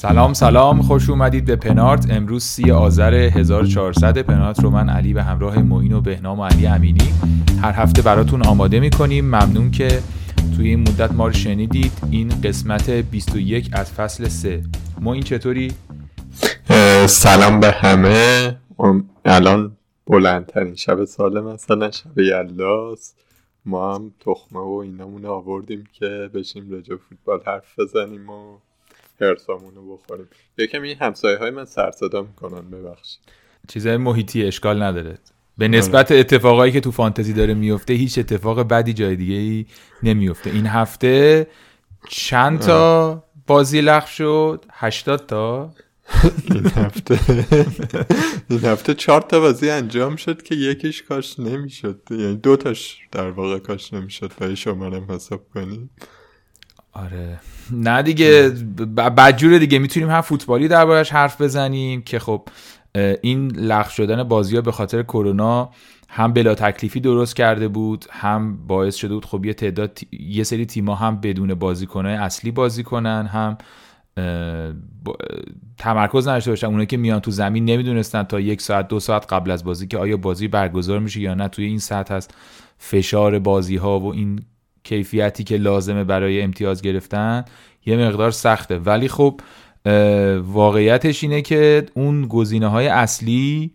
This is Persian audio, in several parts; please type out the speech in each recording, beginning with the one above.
سلام سلام. خوش اومدید به پنارت. امروز سی آذر 1400 پنارت رو من علی به همراه معین و بهنام و علی امینی هر هفته براتون آماده می‌کنیم. ممنون که توی این مدت ما رو شنیدید. این قسمت 21 از فصل 3 معین چطوری؟ سلام به همه. الان بلندترین شب سال مثلا شب یلاست ما هم تخمه و اینامون آوردیم که بشیم راجع فوتبال حرف بزنیم و هرسامون رو بخوریم. یکم این همسایه های من سر صدا می‌کنن ببخشید. چیزای محیطی اشکال نداره. به نسبت اتفاقایی که تو فانتزی داره میفته هیچ اتفاق بدی جای دیگه ای نمیفته. این هفته چند تا بازی لغو شد؟ 80 تا. این هفته این هفته چهار تا بازی انجام شد که یکیش کاش نمی‌شد. یعنی دو تاش در واقع کاش نمی‌شد. برای شما حساب کنیم. آره. نه دیگه بدجوره دیگه. می‌تونیم هم فوتبالی دربارش حرف بزنیم که خب این لغو شدن بازی ها به خاطر کرونا هم بلا تکلیفی درست کرده بود هم باعث شده بود خب یه تعداد یه سری تیما هم بدون بازیکنهای اصلی بازی کنن هم تمرکز نداشته باشن. اونایی که میان تو زمین نمی‌دونستن تا یک ساعت دو ساعت قبل از بازی که آیا بازی برگزار میشه یا نه توی این سطح هست فشار بازی ها و این کیفیتی که لازمه برای امتیاز گرفتن یه مقدار سخته. ولی خب واقعیتش اینه که اون گزینه های اصلی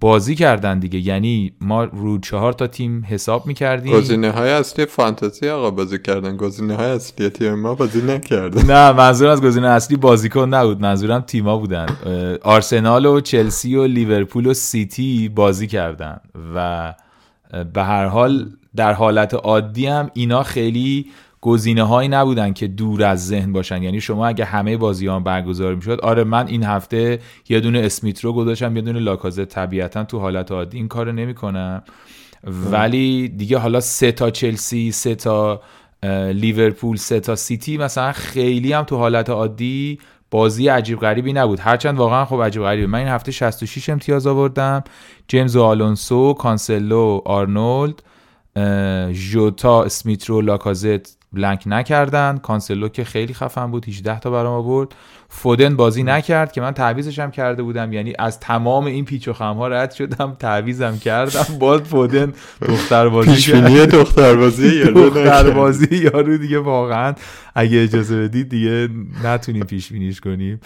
بازی کردن دیگه. یعنی ما رو چهار تا تیم حساب می‌کردیم. گزینه های اصلی فانتزی آقا بازی کردن. گزینه های اصلی تیم ما بازی نکردن نه منظور از گزینه اصلی بازیکن نبود. منظورم تیما بودن. آرسنال و چلسی و لیورپول و سیتی بازی کردن و به هر حال در حالت عادی هم اینا خیلی گزینه هایی نبودن که دور از ذهن باشن. یعنی شما اگه همه بازی ها برگزار می‌شد آره من این هفته یه دونه اسمیت رو گذاشتم یه دونه لاکازه طبیعتا تو حالت عادی این کارو نمی‌کنم. ولی دیگه حالا سه تا چلسی سه تا لیورپول سه تا سیتی مثلا خیلی هم تو حالت عادی بازی عجیب غریبی نبود. هرچند واقعا خب عجیب غریبه من این هفته 66 امتیاز آوردم. جیمز و آلونسو کانسلو آرنولد ژوتا اسمیترو لاکازت بلنک نکردن. کانسلو که خیلی خفن بود 18 تا برام آورد. فودن بازی نکرد که من تعویزش هم کرده بودم. یعنی از تمام این پیچ و خم ها رد شدم تعویزم کردم. باز فودن دختر بازی پیشبینی دختر بازی دختر بازی یارو دیگه واقعا اگه اجازه بدید دیگه نتونیم پیش بینیش کنیم.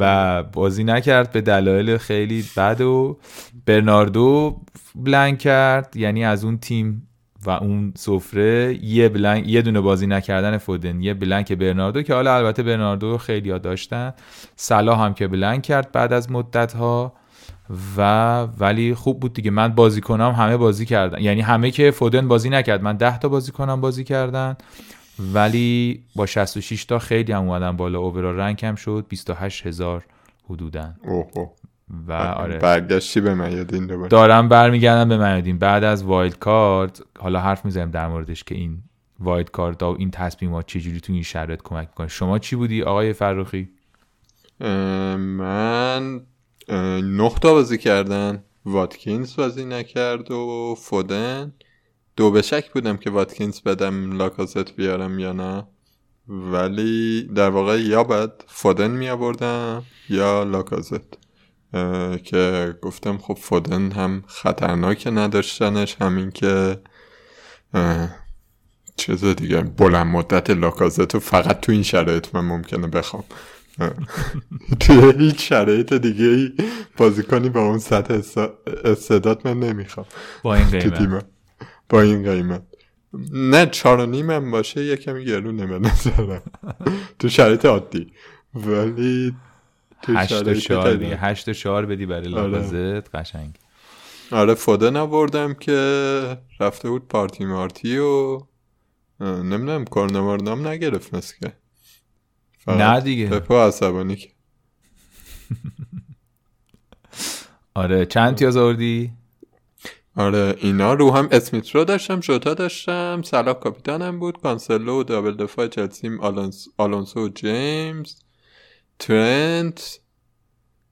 و بازی نکرد. به دلایل خیلی بد و برناردو بلنک کرد. یعنی از اون تیم و اون سفره یه بلنک یه دونه بازی نکردن فودن یه بلنک برناردو که حالا البته برناردو خیلی ها داشتن. صلاح هم که بلنک کرد بعد از مدت ها و ولی خوب بود دیگه. من بازی کنم همه بازی کردن. یعنی همه که فودن بازی نکرد. من 10 تا بازی کنم بازی کردن. ولی با 66 تا خیلی هم اومدن بالا. overall rank هم شد. 28 هزار حدودا. و آره. برگشتی به میادین دوباره. دارم برمیگردم به میادین. بعد از wild card حالا حرف می‌زنیم در موردش که این wild card و این تصمیمات چجوری تو این شرایط کمک می‌کنه. شما چی بودی آقای فروخی من نه تا بازی کردن. واتکینز بازی نکرد و فودن. دو به شک بودم که واتکینز بدم لاکازت بیارم یا نه. ولی در واقع یا باید فودن می آوردم یا لاکازت. که گفتم خب فودن هم خطرناک نداشتنش همین که چیز دیگه بلند مدت لاکازت رو فقط تو این شرایط من ممکنه بخوام. توی هیچ شرایط دیگه ای بازیکنی با اون سطح استعداد من نمی‌خوام. با این قیمت. با این قیمت. نه چار و نیم هم باشه یه کمی گرونه به نظرم. تو شرایط عادی. ولی هشت چهار دیگه هشت چهار بدی برای آره. لاکازت قشنگ. آره فودن آوردم که رفته بود پارتی مارتی و نمی‌دونم کارنمارنام نگرفت مثل که. نه دیگه. پپو عصبانی که آره چند تیاز آوردی؟ آره اینا رو هم اسمیت رو داشتم شوتا داشتم سلاح کاپیتانم بود کانسلو و دابل دفاع چلسیم آلونسو و جیمز. ترنت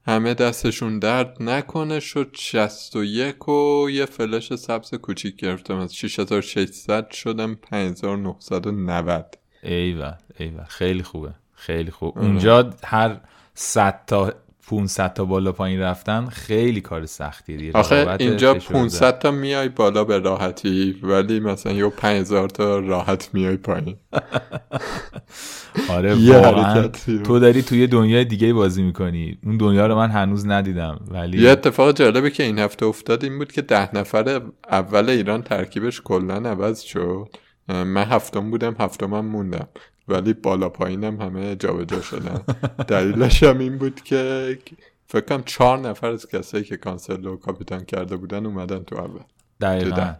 همه دستشون درد نکنه شد 61 و یه فلش سبز کوچیک گرفتم. از 6600 شدم 5990 ایوه ایوه. خیلی خوبه خیلی خوب. آره. اونجا هر 100 تا 500 تا بالا پایین رفتن خیلی کار سختیه آخه اینجا 500 تا میای بالا به راحتی ولی مثلا یه 5000 تا راحت میای پایین. آره واقعا. تو داری توی دنیای دیگه بازی می‌کنی. اون دنیا رو من هنوز ندیدم ولی یه اتفاق جالبه که این هفته افتاد این بود که ده نفر اول ایران ترکیبش کلا عوض شد. من هفتم بودم هفتم هم موندم. ولی بالا پایینم همه جابجا شدن. دلیلش هم این بود که فکر کنم چهار نفر از کسایی که کانسلو کاپیتان کرده بودن اومدن تو اول. دقیقا.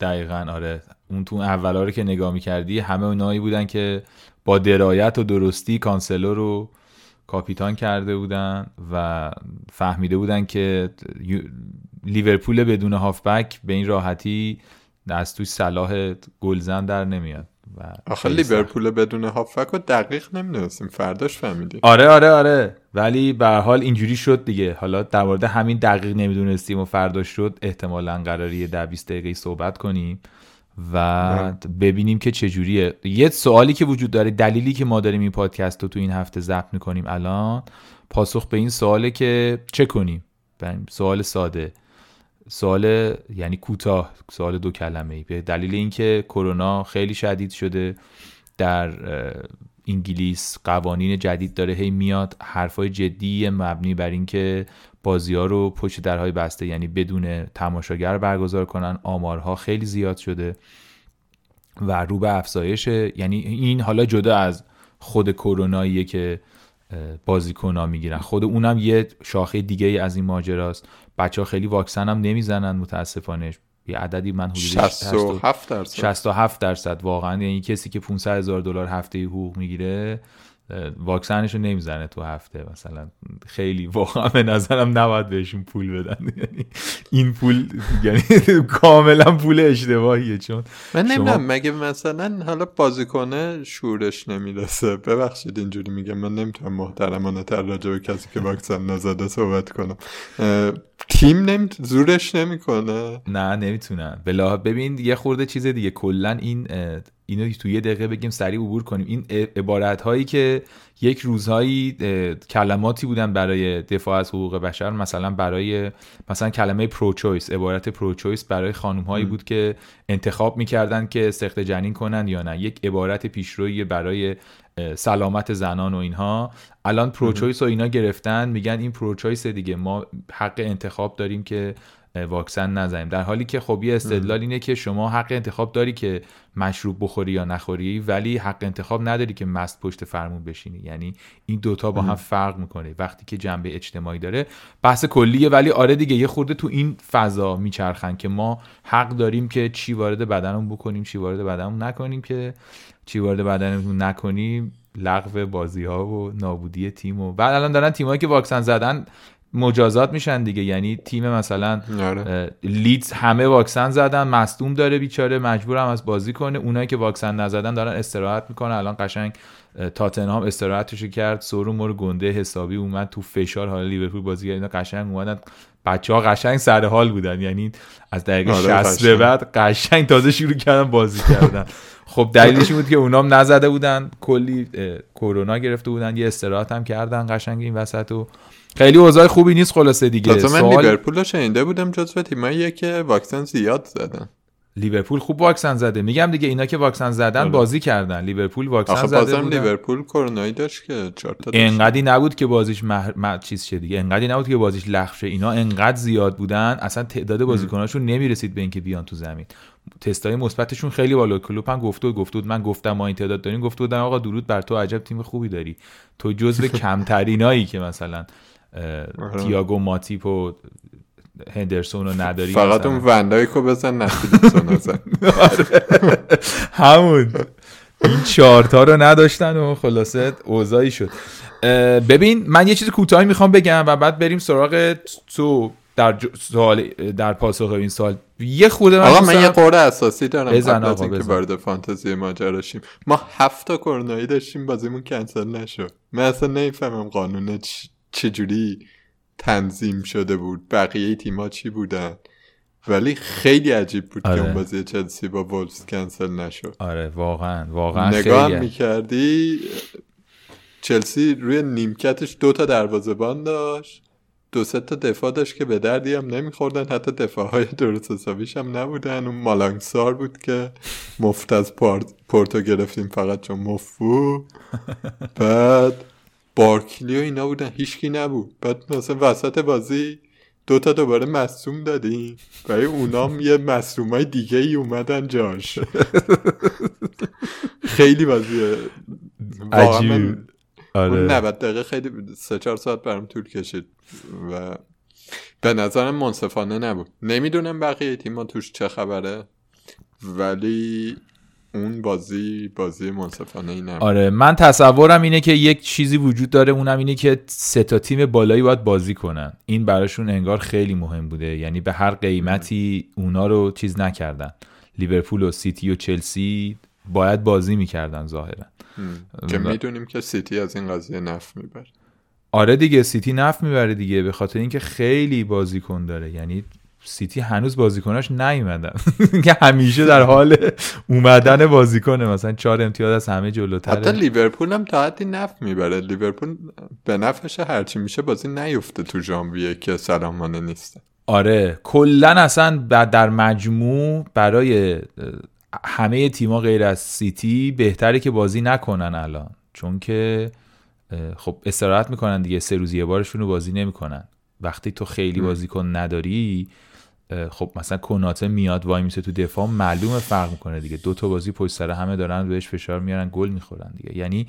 دقیقا آره. اون تو اولا رو که نگاه می‌کردی همه اونایی بودن که با درایت و درستی کانسلو رو کاپیتان کرده بودن و فهمیده بودن که لیورپول بدون هافبک به این راحتی از توی صلاح گلزن در نمیاد. آخه لیورپول بدون هافک و دقیق نمی‌دونستیم. فرداش فهمیدیم. آره آره آره. ولی به حال اینجوری شد دیگه. حالا در مورد همین دقیق نمی‌دونستیم و فرداش شد احتمالا قراری در 20 دقیقه صحبت کنیم و ببینیم که چجوریه. یه سوالی که وجود داره دلیلی که ما داریم این پادکست رو تو این هفته ضبط می‌کنیم الان پاسخ به این سواله که چه کنیم؟ سوال ساده. سوال یعنی کوتاه سوال دو کلمه به دلیل اینکه کرونا خیلی شدید شده در انگلیس قوانین جدید داره هی میاد. حرفای جدی مبنی بر اینکه بازی ها رو پشت درهای بسته یعنی بدون تماشاگر برگزار کنن. آمارها خیلی زیاد شده و رو به افزایشه یعنی این حالا جدا از خود کروناییه که بازیکن ها می‌گیرن. خود اونم یه شاخه دیگه از این ماجراست. بچه ها خیلی واکسن هم نمی‌زنن متاسفانه. یه عددی من حدود 67 درصد. 67 درصد. واقعا یعنی کسی که 500 هزار دلار هفته حقوق می‌گیره واکسنش رو نمی‌زنه تو هفته مثلا خیلی واقعا به نظرم نباید بهشون پول بدن. یعنی این پول یعنی کاملا پول اشتباهیه چون من نمی‌دونم مگه مثلا حالا بازیکنه شورش نمی‌رسه؟ ببخشید اینجوری میگم. من نمی‌تونم محترمانه تر راجع به کسی که واکسن نزده صحبت کنم. تیم نمی زورش نمی‌کنه؟ نه نمی‌تونن. بلا ببین یه خورده چیز دیگه. کلا این اینو تو یه دقیقه بگیم سریع عبور کنیم. این عبارت هایی که یک روزهایی کلماتی بودن برای دفاع از حقوق بشر مثلا برای مثلا کلمه pro-choice عبارت pro-choice برای خانم هایی بود که انتخاب می‌کردن که سقط جنین کنن یا نه. یک عبارت پیشروی برای سلامت زنان و اینها. الان pro-choice و اینا گرفتن میگن این pro-choice دیگه. ما حق انتخاب داریم که واکسن نزنیم. در حالی که خب یه استدلال اینه که شما حق انتخاب داری که مشروب بخوری یا نخوری ولی حق انتخاب نداری که مست پشت فرمون بشینی. یعنی این دوتا با هم فرق می‌کنه. وقتی که جنبه اجتماعی داره بحث کلیه. ولی آره دیگه یه خورده تو این فضا میچرخن که ما حق داریم که چی وارد بدنمون بکنیم چی وارد بدنمون نکنیم که چی وارد بدنمون نکنیم. لغو بازی ها و نابودی تیم و بعد الان دارن تیمایی که واکسن زدن مجازات میشن دیگه. یعنی تیم مثلا آره. لیدز همه واکسن زدن مصدوم داره بیچاره مجبور هم از بازی کنه. اونایی که واکسن نزدن دارن استراحت می‌کنن. الان قشنگ تاتنهام استراحتش کرد. سورو مور گنده حسابی اومد تو فشار. حالا لیورپول بازی کرد. قشنگ اومدن. بچه ها قشنگ سر حال بودن. یعنی از دقیقه آره 60 به بعد قشنگ تازه شروع کردن بازی کردن. خب دلیلش بود که اونام نزده بودن. کلی کرونا گرفته بودن. یه استراحت هم کردن قشنگ این وسط و خیلی اوضاع خوبی نیست خلاصه دیگه. من سوال... لیورپول رو شنیده بودم جزو تیماییه که واکسن زیاد زدن لیورپول خوب واکسن زده. میگم دیگه اینا که واکسن زدن آره. بازی کردن. لیورپول واکسن آخه زده بازم. لیورپول کرونایی داشت که چهار تا داشت. انقدی نبود که بازیش مح... مح... چیز شه دیگه. انقدی نبود که بازیش لغو شه. اینا انقدر زیاد بودن اصلا تعداد بازیکناشون نمی‌رسید به اینکه بیان تو زمین. تستای مثبتشون خیلی بالا. کلوپ هم گفته بود گفته من گفتم ما این تعداد داریم. گفته بودن آقا درود بر تو عجب تیم خوبی داری. تو جزو کمترینایی که مثلا آره. تییاگو ماتیپ و هندرسون رو نداری فقط. اون وندایکو بزن نفیلیسون نزن همون. این چهارتا رو نداشتن و خلاصه اوضاعی شد. ببین من یه چیز کوتاهی می‌خوام بگم و بعد بریم سراغ تو در ج- سوال در پاسخ این سال یه خورده من آقا من یه قوره اساسی دارم بزن آقا، بزن. وارد فانتزی ماجرا شیم. ما هفت تا کرونایی داشتیم بازیمون کنسل نشد. من اصلا نمی‌فهمم قانون چ- چجوری تنظیم شده بود؟ بقیه تیما چی بودن؟ ولی خیلی عجیب بود آره. که اون بازی چلسی با وولفز کنسل نشد. آره واقعا واقعا نگاه خیلی. می‌کردی؟ چلسی روی نیمکتش دو تا دروازه‌بان داشت. دو سه تا دفاع داشت که به دردی هم نمیخوردن. حتی دفاع های درست حسابیش هم نبودن. اون مالانگسار بود که مفت از پورتو گرفتیم فقط چون مفو بعد بارکلی و اینا بودن. هیچکی نبود. بعد مثلا وسط بازی دو تا دوباره مصوم دادیم. برای اونام یه مصوم های دیگه ای اومدن جاش. خیلی واقعا عجیب. آره. اون 90 دقیقه خیلی سه چهار ساعت برام طول کشید و به نظرم منصفانه نبود. نمی‌دونم بقیه تیما توش چه خبره ولی اون بازی بازی منصفانه ای نبود. آره من تصورم اینه که یک چیزی وجود داره اونم اینه که سه تا تیم بالایی باید بازی کنن. این براشون انگار خیلی مهم بوده. یعنی به هر قیمتی اونا رو چیز نکردن. لیورپول و سیتی و چلسی باید بازی می‌کردن ظاهرا. که می‌دونیم که سیتی از این قضیه نفع می‌بره. آره دیگه سیتی نفع می‌بره دیگه به خاطر اینکه خیلی بازیکن داره. یعنی سیتی هنوز بازیکناش نیومدن. که همیشه در حال اومدن بازیکنه. مثلا چهار امتیاز از همه حتی جلوتره لیورپول هم تا حدی نفع می‌بره. لیورپول به نفعش هرچی میشه بازی نیفته تو ژانویه که صلاح مانه نیسته آره. کلا اصلا در مجموع برای همه تیما غیر از سیتی بهتره که بازی نکنن الان. چون که خب استراحت می‌کنن دیگه. سه روز یه بارشون رو بازی نمی‌کنن. وقتی تو خیلی بازیکن نداری خب مثلا کناته میاد وای میسه تو دفاع معلومه فرق می‌کنه دیگه. دو تا بازی پشت سر همه دارن بهش فشار میارن گل می‌خورن دیگه. یعنی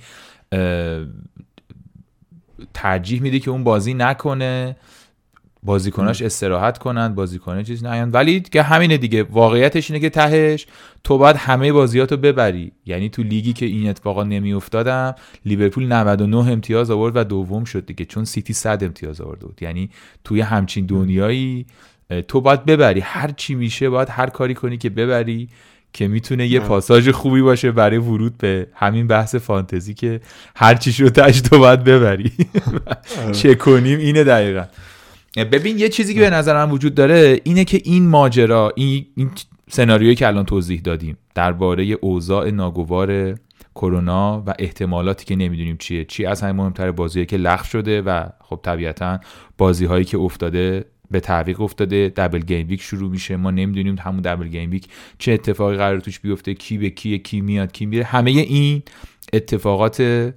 ترجیح میده که اون بازی نکنه بازیکناش استراحت کنن بازیکنه چیز نیان. ولی که همینه دیگه. واقعیتش اینه که تهش تو باید همه بازیاتو ببری. یعنی تو لیگی که این اتفاقا نمیافتادم لیورپول 99 امتیاز آورد و دوم شد دیگه. چون سیتی 100 امتیاز آورده بود. یعنی توی همچین دنیایی تو باید ببری. هر چی میشه باید هر کاری کنی که ببری که می‌تونه یه پاساژ خوبی باشه برای ورود به همین بحث فانتزی که هر چی شد تاش تو باید ببری. چه کنیم؟ اینه دقیقا. ببین یه چیزی که به نظر من وجود داره اینه که این ماجرا این, این سناریویی که الان توضیح دادیم درباره اوضاع ناگوار کرونا و احتمالاتی که نمی‌دونیم چیه چی از همه مهمتر بازیه که لغو شده و خب طبیعتا بازی هایی که افتاده به تعویق افتاده دبل گیم ویک شروع میشه. ما نمی‌دونیم همون دبل گیم ویک چه اتفاقی قرار توش بیفته کی به کی کی میاد کی میره. همه این اتفاقات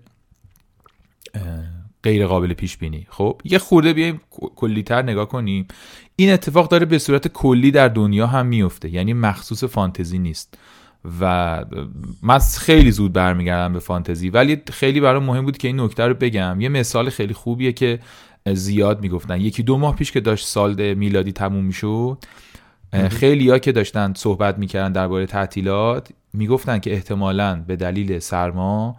غیر قابل پیش بینی خب یه خورده بیایم کلیتر نگاه کنیم. این اتفاق داره به صورت کلی در دنیا هم میفته یعنی مخصوص فانتزی نیست. و من خیلی زود برمیگردم به فانتزی ولی خیلی برای مهم بود که این نکته رو بگم. یه مثال خیلی خوبیه که زیاد می‌گفتن. یکی دو ماه پیش که داشت سال میلادی تموم می‌شد خیلی ها که داشتن صحبت می‌کردن درباره تعطیلات می‌گفتن که احتمالا به دلیل سرما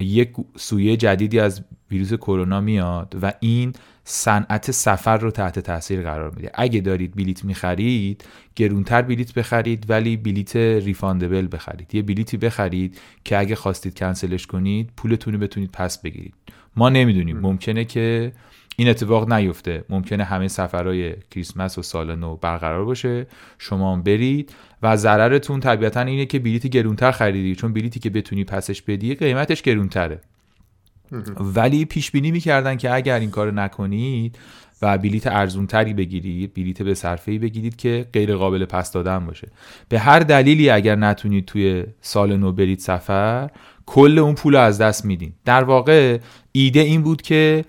یک سویه جدیدی از ویروس کرونا میاد و این صنعت سفر رو تحت تاثیر قرار میده. اگه دارید بلیت می‌خرید گرونتر بلیت بخرید ولی بلیت refundable بخرید. یه بلیتی بخرید که اگه خواستید کنسلش کنید پولتون رو بتونید پس بگیرید. ما نمی‌دونیم. ممکنه که این اتفاق نیفته. ممکنه همه سفرهای کریسمس و سال نو برقرار باشه. شما هم برید. و ضررتون طبیعتا اینه که بلیتی گرونتر خریدی. چون بلیتی که بتونی پسش بدی قیمتش گرونتره. ولی پیش بینی می‌کردن که اگر این کارو نکنید و بلیت ارزون تری بگیرید بلیت به صرفه ای بگیرید که غیر قابل پس دادن باشه. به هر دلیلی اگر نتونید توی سال نو برید سفر کل اون پول رو از دست میدین. در واقع ایده این بود که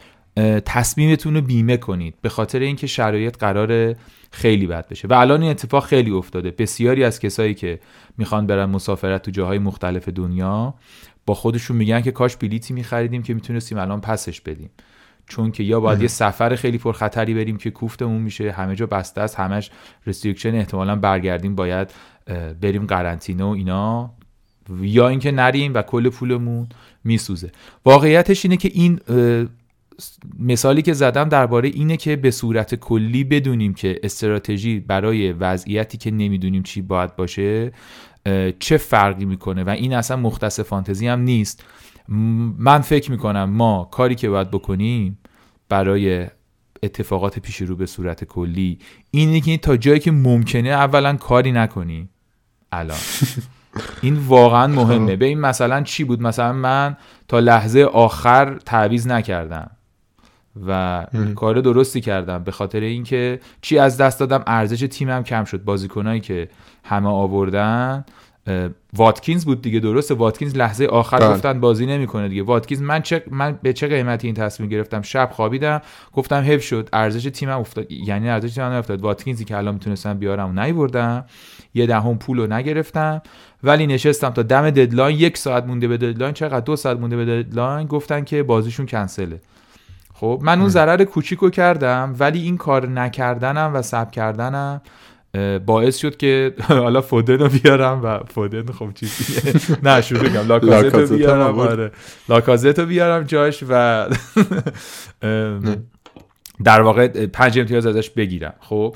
تصمیمتون رو بیمه کنید به خاطر اینکه شرایط قرار خیلی بد بشه. و الان این اتفاق خیلی افتاده. بسیاری از کسایی که می‌خوان برن مسافرت تو جاهای مختلف دنیا با خودشون میگن که کاش بلیتی میخریدیم که می‌تونستیم الان پسش بدیم. چون که یا باید یه سفر خیلی پرخطری بریم که کوفتمون میشه همه جا بسته است همش رستریکشن احتمالا برگردیم باید بریم قرنطینه و اینا. یا اینکه نریم و کل پولمون میسوزه. واقعیتش اینه که این مثالی که زدم درباره اینه که به صورت کلی بدونیم که استراتژی برای وضعیتی که نمی‌دونیم چی باید باشه چه فرقی می‌کنه و این اصلا مختص فانتزی هم نیست. من فکر می‌کنم ما کاری که باید بکنیم برای اتفاقات پیش رو به صورت کلی اینه که تا جایی که ممکنه اولا کاری نکنی. الان. این واقعا مهمه. به این مثلا چی بود؟ مثلا من تا لحظه آخر تعویز نکردم. و کار درستی کردم به خاطر اینکه چی از دست دادم ارزش تیمم کم شد. بازیکنایی که همه آوردن واتکینز بود دیگه درسته. واتکینز لحظه آخر بله. گفتن بازی نمی‌کنه دیگه. واتکینز من چه من به چه قیمتی این تصمیم گرفتم؟ شب خوابیدم گفتم حیف شد. ارزش تیمم افتاد. یعنی ارزش تیمم افتاد واتکینزی که الان می‌تونستم بیارم و نیوردم یه دهم پول رو نگرفتم. ولی نشستم تا دم deadline. یک ساعت مونده به deadline. چقدر؟ دو ساعت مونده به deadline. گفتن که بازیشون کنسله. خب من اون ضرر کوچیکو کردم ولی این کار نکردنم و صبر کردنم باعث شد که حالا فودن رو بیارم و فودن خب چیزیه. نه شروع کنم لاکازت رو بیارم آره. لاکازت رو بیارم جاش و در واقع پنج امتیاز ازش بگیرم. خب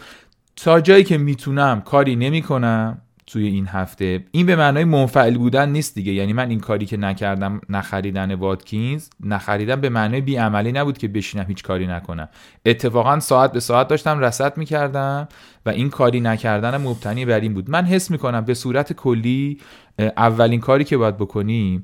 تا جایی که می‌تونم کاری نمی‌کنم توی این هفته. این به معنای منفعل بودن نیست دیگه. یعنی من این کاری که نکردم نخریدن واتکینز نخریدم به معنای بیعملی نبود که بشینم هیچ کاری نکنم. اتفاقا ساعت به ساعت داشتم رسد می‌کردم و این کاری نکردن مبتنی بر این بود. من حس می‌کنم به صورت کلی اولین کاری که باید بکنیم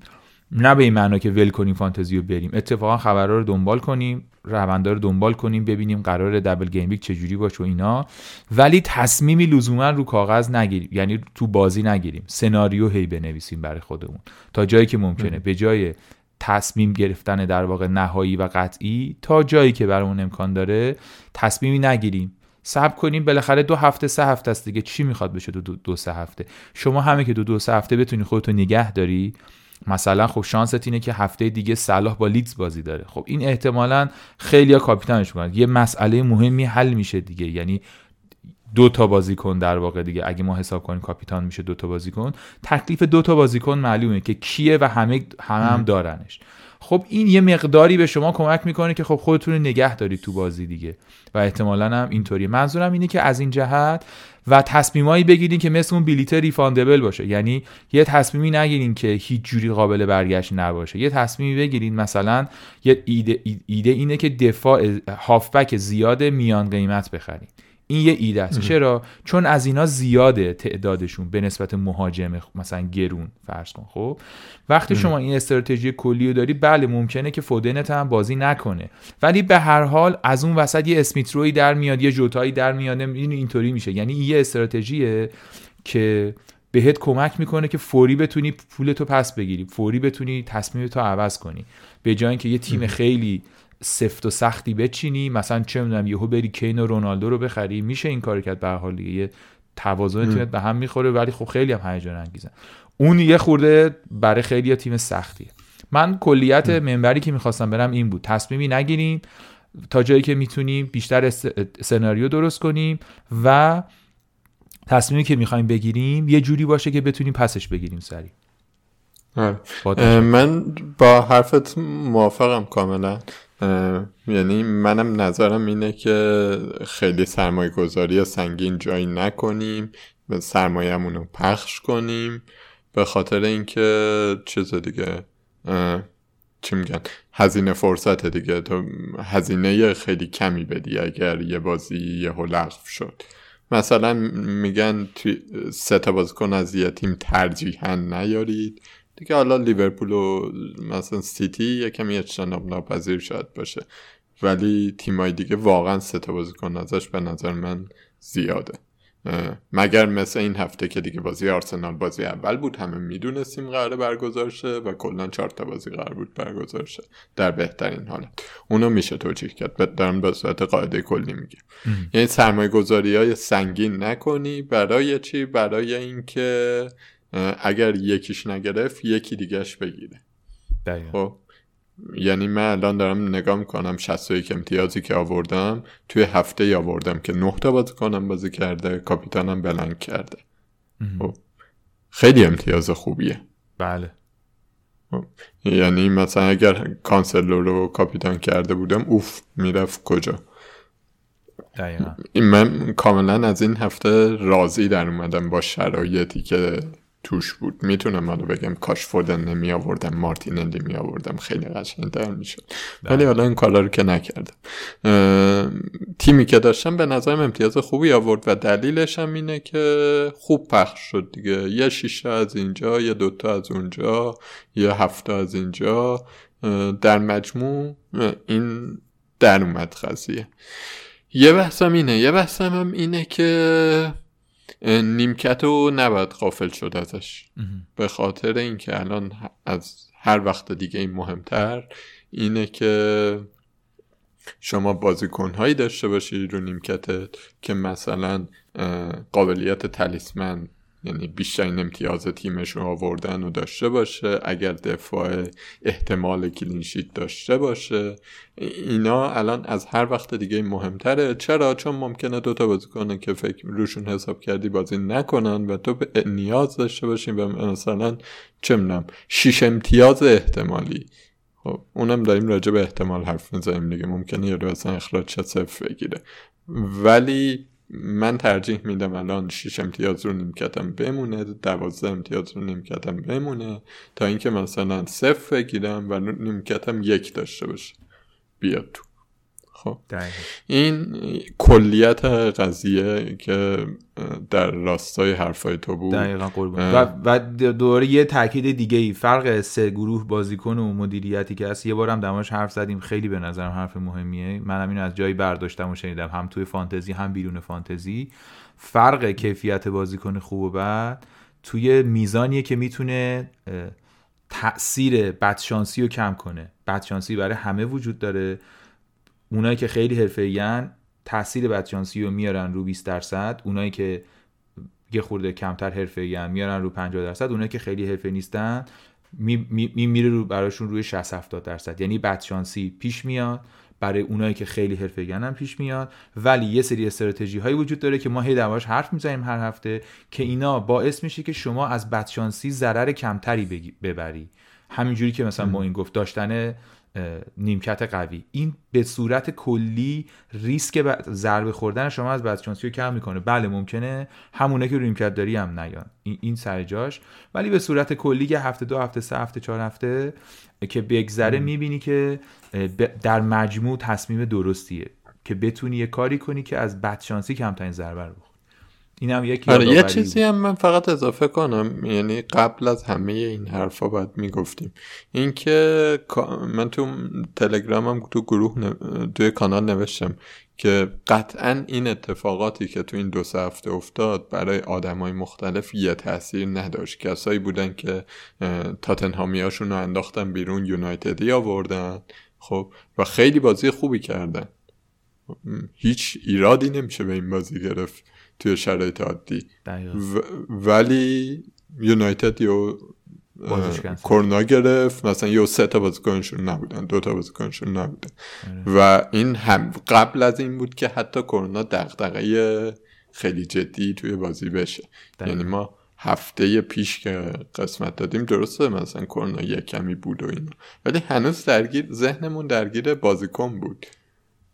نه به این معنا که ول کنیم فانتزی رو بریم. اتفاقا خبرها رو دنبال کنیم روندا رو دنبال کنیم ببینیم قرار دبل گیم ویک چجوری باشه و اینا. ولی تصمیمی لزوما رو کاغذ نگیریم. یعنی تو بازی نگیریم. سناریو هی بنویسیم برای خودمون. تا جایی که ممکنه. به جای تصمیم گرفتن در واقع نهایی و قطعی تا جایی که برامون امکان داره تصمیمی نگیریم. صبر کنیم. بالاخره دو هفته سه هفته است دیگه. چی می‌خواد بشه دو, دو, سه هفته؟ شما همه که دو دو سه هفته بتونی خودتو نگه داری. مثلا خب شانست اینه که هفته دیگه صلاح با لیدز بازی داره. خب این احتمالا خیلی ها کاپیتانش می‌کنن. یه مسئله مهمی حل میشه دیگه. یعنی دو تا بازیکن در واقع دیگه. اگه ما حساب کنیم کاپیتان میشه دو تا بازیکن. تکلیف دو تا بازیکن معلومه که کیه و همه همه هم دارنش. خب این یه مقداری به شما کمک می‌کنه که خب خودتون نگه دارید تو بازی دیگه. و احتمالا هم اینطوری منظورم اینه که از این جهت و تصمیمایی بگیرین که مثل اون بلیت ریفاندبل باشه. یعنی یه تصمیمی نگیرین که هیچ جوری قابل برگشت نباشه. یه تصمیمی بگیرین مثلا یه ایده, ایده اینه که دفاع هافبک زیاد میان قیمت بخرین. این یه ایده است. چرا؟ چون از اینا زیاده تعدادشون به نسبت مهاجم مثلا گرون فرض کن خب؟ وقتی شما این استراتژی کلی رو داری بله ممکنه که فودنت هم بازی نکنه. ولی به هر حال از اون وسط یه اسمیتروی در میاد یه جوتایی در میاد این اینطوری میشه. یعنی یه استراتژیه که بهت کمک می‌کنه که فوری بتونی پولتو پس بگیری فوری بتونی تصمیمتو عوض کنی. به جای اینکه یه تیم خیلی سفت و سختی بچینی. مثلا چه می‌دونم یهو بری کین و رونالدو رو بخری. میشه این کار کرد به حال دیگه. یه توازن تیمت به هم می‌خوره ولی خب خیلی هم هیجان انگیزه. اون یه خورده برای خیلی تیم سختیه. من کلیت منبری که می‌خواستم برم این بود. تصمیمی نگیریم. تا جایی که می‌تونیم بیشتر سناریو درست کنیم و تصمیمی که می‌خوایم بگیریم یه جوری باشه که بتونیم پسش بگیریم سریع. آره. من با حرفت موافقم کاملا. یعنی منم نظرم اینه که خیلی سرمایه گذاری سنگین جایی نکنیم و سرمایهمون رو پخش کنیم. به خاطر اینکه چیز دیگه چی میگن؟ هزینه فرصت دیگه. تو هزینه خیلی کمی بدی اگر یه بازی یه لغو شد. مثلا میگن سه تا بازیکن از یه تیم ترجیحاً نیارید. دیگه حالا لیورپول و مثلا سیتی یکم اجتناب ناپذیر شاید باشه. ولی تیمای دیگه واقعا سه تا بازیکن ازش به نظر من زیاده. مگر مثل این هفته که دیگه بازی آرسنال بازی اول بود همه می‌دونستیم قرار برگزار شه و کلا چهار تا بازی قرار بود برگزار شه در بهترین حالت اونو میشه توجیه کرد. دارم به صورت قاعده کلی میگه یعنی سرمایه گذاری های سنگین نکنی برای چی؟ برای اینکه اگر یکیش نگرفت یکی دیگهش بگیره خب یعنی من الان دارم نگاه می‌کنم 61 امتیازی که آوردم توی هفته ای آوردم که 9 تا بازی کنم بازی کرده کاپیتانم بلنگ کرده خب. خیلی امتیاز خوبیه بله خب. یعنی مثلا اگر کانسلو رو کاپیتان کرده بودم اوف می‌رفت کجا دقیقا. من کاملا از این هفته راضی در اومدم با شرایطی که توش بود. می‌تونم حالا بگم کاش فودن نمی آوردم مارتینلی می آوردم خیلی قشنگتر می‌شد. بله. ولی حالا این کارا رو که نکردم. تیمی که داشتم به نظرم امتیاز خوبی آورد و دلیلش هم اینه که خوب پخش شد دیگه. یه شیشه از اینجا یه دوتا از اونجا یه هفته از اینجا. در مجموع این در اومد قضیه. یه بحثم اینه. یه بحثم هم اینه که نیمکت رو نباید قافل شد ازش. به خاطر اینکه الان از هر وقت دیگه این مهمتر اینه که شما بازیکنهایی داشته باشید رو نیمکتت که مثلا قابلیت تلیسمن یعنی بیشترین امتیاز تیمش رو آوردن و داشته باشه اگر دفاع احتمال کلینشیت داشته باشه. اینا الان از هر وقت دیگه مهمتره. چرا؟ چون ممکنه دوتا بازیکن که فکر روشون حساب کردی بازی نکنن و تو نیاز داشته باشیم و مثلا چه می‌دونم شیش امتیاز احتمالی. خب اونم داریم راجع به احتمال حرف می‌زنیم دیگه. ممکنه یه اصلا اخراج صفر بگیره. ولی من ترجیح میدم الان 6 امتیاز رو نیمکتم بمونه دوازده امتیاز رو نیمکتم بمونه تا اینکه مثلا صفر بگیرم و نیمکتم یک داشته باشه. بیاد تو. خب. این کلیت قضیه که در راستای حرفای تو بود. دقیقا قربان و, و دوباره یه تاکید دیگه ای فرق سه گروه بازیکن و مدیریتی که هست. یه بارم دماش حرف زدیم. خیلی به نظرم حرف مهمیه. منم اینو از جایی برداشتم و شنیدم. هم توی فانتزی هم بیرون فانتزی. فرق کیفیت بازیکن خوب و بد توی میزانیه که می‌تونه تاثیر بدشانسی رو کم کنه. بدشانسی برای همه وجود داره. اونایی که خیلی حرفه‌این تاثیر بدشانسی رو میارن رو 20 درصد اونایی که یه خورده کمتر حرفه‌این میارن رو 50 درصد اونایی که خیلی حرفه نیستن می, می, میره رو براشون روی 60 70 درصد. یعنی بدشانسی پیش میاد برای اونایی که خیلی حرفه هم پیش میاد. ولی یه سری استراتژی هایی وجود داره که ما هی دربارش حرف می‌زنیم هر هفته که اینا باعث میشه که شما از بدشانسی ضرر کمتری ببری. همینجوری که مثلا ما این گفت داشتن نیمکت قوی. این به صورت کلی ریسک ضربه خوردن شما از بدشانسی رو کم می‌کنه. بله ممکنه. همونه که رو نیمکت داری هم نیان. این سر جاش. ولی به صورت کلی که هفته دو هفته سه هفته چهار هفته که بگذره می‌بینی که در مجموع تصمیم درستیه که بتونی یه کاری کنی که از بدشانسی کمترین ضربه رو اینم یک آره یه چیزی هم من فقط اضافه کنم یعنی قبل از همه این حرفا باید می‌گفتیم. اینکه من تو تلگرامم تو گروه توی کانال نوشتم که قطعا این اتفاقاتی که تو این دو سه هفته افتاد برای های مختلف یه تاثیر نداشت. کسایی بودن که تاتنهامیاشون رو انداختن بیرون یونایتدی آوردن خب و خیلی بازی خوبی کردن. هیچ ایرادی نمیشه به این بازی گرفت. توی شرایط عادی. ولی یونایتد یو کرونا گرفت. مثلا یه سه تا بازیکنشون نبودن دو تا بازیکنشون نبودن. آره. و این هم قبل از این بود که حتی کرونا دغدغه خیلی جدی توی بازی بشه. یعنی ما هفته پیش که قسمت دادیم درسته مثلا کرونا یه کمی بود و اینا. ولی هنوز درگیر ذهنمون درگیر بازیکن بود.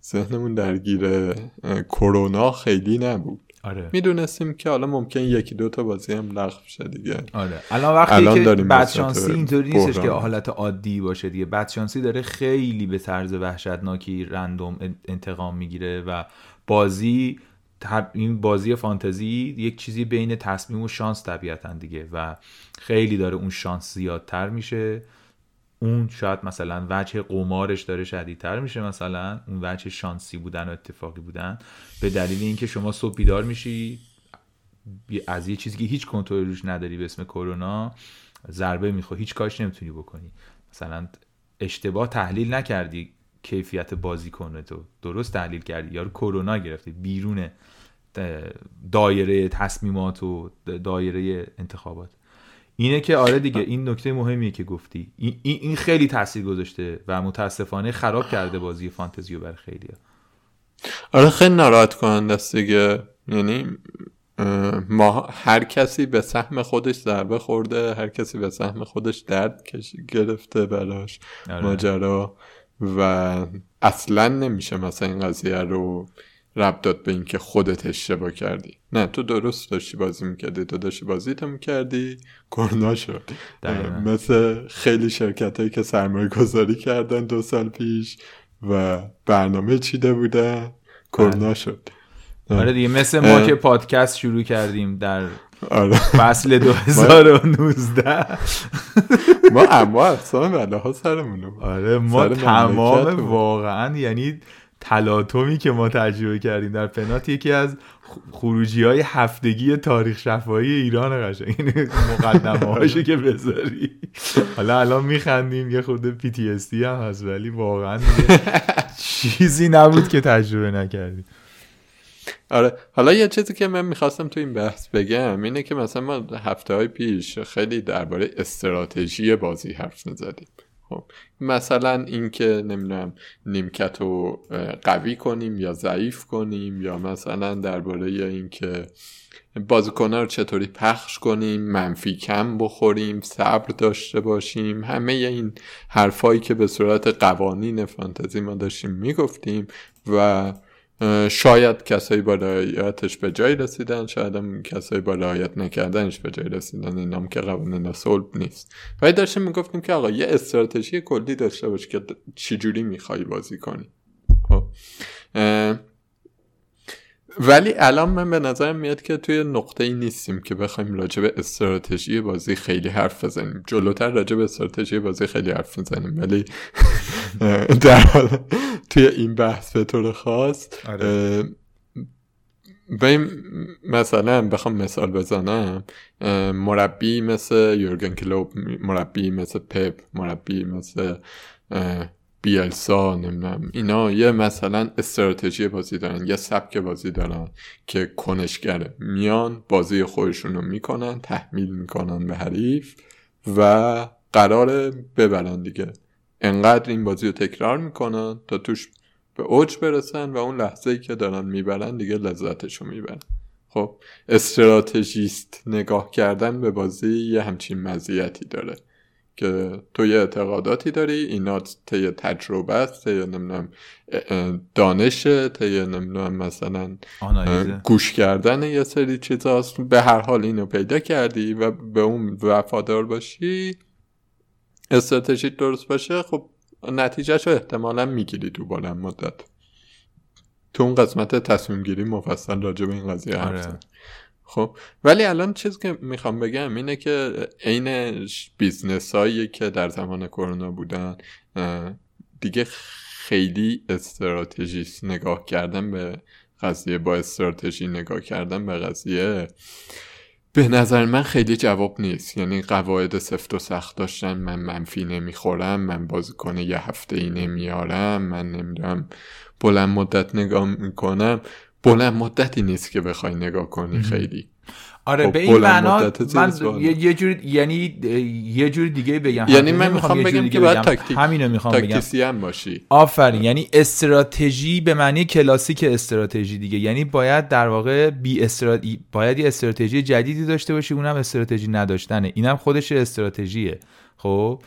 ذهنمون درگیر کرونا خیلی نبود. آره. می‌دونستیم که حالا ممکن یکی دو تا بازی هم لغو شه دیگه. آره. الان وقتی الان که بدشانسی اینطوری نیستش که حالت عادی باشه دیگه. بدشانسی داره خیلی به طرز وحشتناکی رندوم انتقام می‌گیره و بازی این بازی فانتزی یک چیزی بین تصمیم و شانس طبیعتا دیگه و خیلی داره اون شانس زیادتر میشه. اون شاید مثلا وجه قمارش داره شدیدتر میشه مثلا اون وجه شانسی بودن و اتفاقی بودن به دلیل اینکه شما صبح بیدار میشی از یه چیزی که هیچ کنترلی روش نداری به اسم کرونا ضربه می‌خوای هیچ کارش نمی‌تونی بکنی. مثلا اشتباه تحلیل نکردی کیفیت بازیکن تو. درست تحلیل کردی. یا کرونا گرفتی بیرون دایره تصمیمات و دایره انتخابات. اینه که آره دیگه این نکته مهمیه که گفتی. این, این خیلی تاثیر گذاشته و متاسفانه خراب کرده بازی فانتزیو بر خیلی آره خیلی ناراحت کننده است دیگه. یعنی ما هر کسی به سهم خودش ضربه خورده هر کسی به سهم خودش درد گرفته براش آره. ماجرا و اصلا نمیشه مثلا این قضیه رو رب داد به اینکه خودت اشتباه کردی. نه تو درست داشتی بازی می‌کردی تو داشتی بازی تو می‌کردی. کرونا شد. مثل خیلی شرکت هایی که سرمایه گذاری کردن دو سال پیش و برنامه چیده بودن کرونا بله. شد. آره دیگه مثل ما که پادکست شروع کردیم در آره. فصل 2019 ما اما افسان بله ها سرمونو. آره ما تمام واقعا یعنی تلاطمی که ما تجربه کردیم در پنات یکی از خروجی های هفتگی تاریخ شفایی ایران قشنگ. این مقدمه که بذاری. حالا الان میخندیم یه خود پی هم هست ولی واقعا چیزی نبود که تجربه نکردیم. آره حالا یه چیزی که من می‌خواستم تو این بحث بگم اینه که مثلا ما هفته های پیش خیلی درباره استراتژی بازی حرف می‌زدیم. خب مثلا اینکه نمی‌دونم نیمکت رو قوی کنیم یا ضعیف کنیم یا مثلا درباره اینکه بازیکنها رو چطوری پخش کنیم منفی کم بخوریم صبر داشته باشیم همه این حرفایی که به صورت قوانین فانتزی ما داشتیم می‌گفتیم و شاید کسایی با رعایتش به جای رسیدن شاید هم کسایی با نکردنش به جای رسیدن. این هم که قوانین صلب نیست. ولی داشتیم می‌گفتیم که آقا یه استراتژی کلی داشته باش که چجوری می‌خوای بازی کنی. خب. ولی الان من به نظرم میاد که توی نقطه ای نیستیم که بخوایم راجع به استراتژی بازی خیلی حرف بزنیم. جلوتر راجع به استراتژی بازی خیلی حرف می‌زنیم. ولی در حال توی این بحث به طور خاص آره. مثلا بخوام مثال بزنم مربی مثل یورگن کلوب مربی مثل پپ مربی مثل بیلسا نمی‌دونم اینا یه مثلا استراتژی بازی دارن یه سبک بازی دارن که کنشگره میان بازی خودشون رو می‌کنن تحمیل می‌کنن به حریف و قرار ببرن دیگه انقدر این بازی رو تکرار می‌کنن تا توش به اوج برسن و اون لحظه ای که دارن می‌برن دیگه لذتشو می‌برن. خب استراتژیست نگاه کردن به بازی یه همچین مزیتی داره که تو یه اعتقاداتی داری اینا طی تجربه است طی نمی‌دونم دانش طی نمی‌دونم مثلا گوش کردن یه سری چیزاست. به هر حال اینو پیدا کردی و به اون وفادار باشی. استراتژی درست باشه خب نتیجهش رو احتمالا می‌گیری تو بلند مدت تو اون قسمت تصمیم گیری مفصل راجع به این قضیه آره. خب ولی الان چیزی که می‌خوام بگم اینه که عین business هایی که در زمان کرونا بودن دیگه خیلی strategist نگاه کردن به قضیه با استراتژی نگاه کردن به قضیه به نظر من خیلی جواب نیست. یعنی قواعد سفت و سخت داشتن من منفی نمی‌خورم من بازیکن یه هفته ای نمیارم من نمی‌دونم بلند مدت نگاه می‌کنم. بلند مدتی نیست که بخوای نگاه کنی خیلی. آره خب، به این معنا من یه جور یعنی یه جور دیگه بگم. یعنی من می‌خوام بگم که باید تاکتیک همینو می‌خوام بگم. باشی. آفرین. یعنی استراتژی به معنی کلاسیک استراتژی دیگه. یعنی باید در واقع بی استرات... باید یه استراتژی جدیدی داشته باشی اونم استراتژی نداشتنه. اینم خودش استراتژیه. خب؟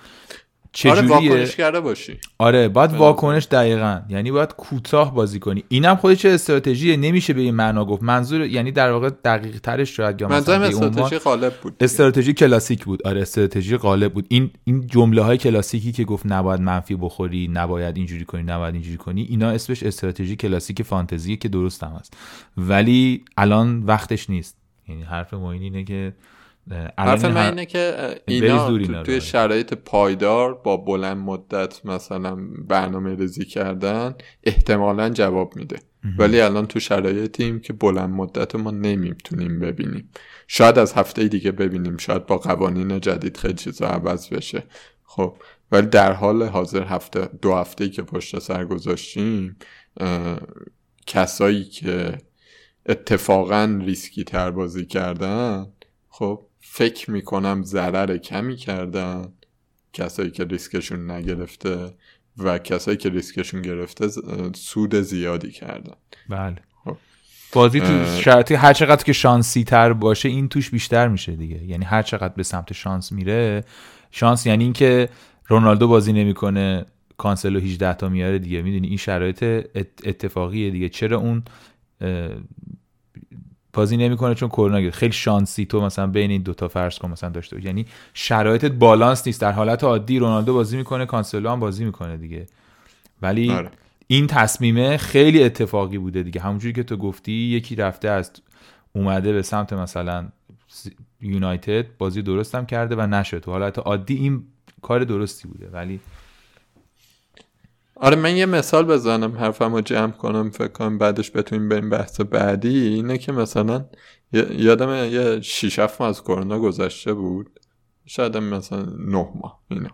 آره واکنش کرده باشی. آره باید واکنش دقیقا. یعنی باید کوتاه بازی کنی. اینم خودش استراتژی نمیشه به این معنا گفت. منظور یعنی در واقع دقیق ترش شاید یا مثلا استراتژی غالب بود استراتژی کلاسیک بود. آره استراتژی غالب بود. این این جمله های کلاسیکی که گفت نباید منفی بخوری نباید اینجوری کنی نباید اینجوری کنی اینا اسمش استراتژی کلاسیک فانتزی که درست هم هست. ولی الان وقتش نیست. یعنی حرف ما اینه که حرف من اینه که اینا تو توی شرایط پایدار با بلند مدت مثلا برنامه ریزی کردن احتمالا جواب میده. ولی الان تو شرایطیم که بلند مدت ما نمی‌تونیم ببینیم. شاید از هفته دیگه ببینیم. شاید با قوانین جدید خیلی چیزا عوض بشه. خب ولی در حال حاضر هفته دو هفته که پشت سر گذاشتیم کسایی که اتفاقا ریسکی تر بازی کردن خب فکر می‌کنم ضرر کمی کردن کسایی که ریسکشون نگرفته و کسایی که ریسکشون گرفته سود زیادی کردن. بله. خب. بازی تو شرطی هر چقدر که شانسی تر باشه این توش بیشتر میشه دیگه. یعنی هر چقدر به سمت شانس میره شانس یعنی اینکه رونالدو بازی نمی‌کنه کانسلو 18 تا میاره دیگه. می‌دونی؟ این شرایط اتفاقیه دیگه. چرا اون بازی نمی‌کنه چون کرونا گرفت. خیلی شانسی تو مثلا بین این دوتا فرض کن مثلا داشته یعنی شرایطت بالانس نیست. در حالت عادی رونالدو بازی می‌کنه کانسلو هم بازی می‌کنه دیگه. ولی آره. این تصمیمه خیلی اتفاقی بوده دیگه. همونجوری که تو گفتی یکی رفته از اومده به سمت مثلا یونایتد بازی درستم کرده و نشد. تو حالت عادی این کار درستی بوده. ولی آره من یه مثال بزنم حرفم رو جمع کنم فکر کنم بعدش بتونیم بریم بحث بعدی. اینه که مثلا یادم یه شیش ماه از کرونا گذشته بود. شاید مثلا نه ماه اینا.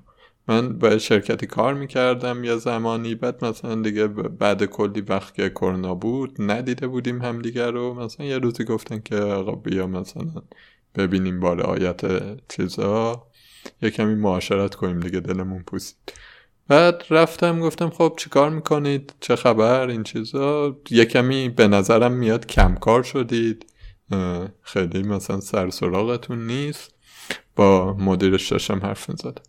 من با شرکتی کار می‌کردم یه زمانی بعد مثلا دیگه بعد کلی وقت که کرونا بود ندیده بودیم همدیگه رو. مثلا یه روزی گفتن که آقا بیا مثلا ببینیم بار آیت چیزا. یه کمی معاشرت کنیم دیگه دلمون پوسید. بعد رفتم گفتم خب چیکار می‌کنید؟ چه خبر؟ این چیزا. یه کمی به نظرم میاد کمکار شدید. خیلی مثلا سر سراغتون نیست. با مدیرش داشتم حرف می‌زدم.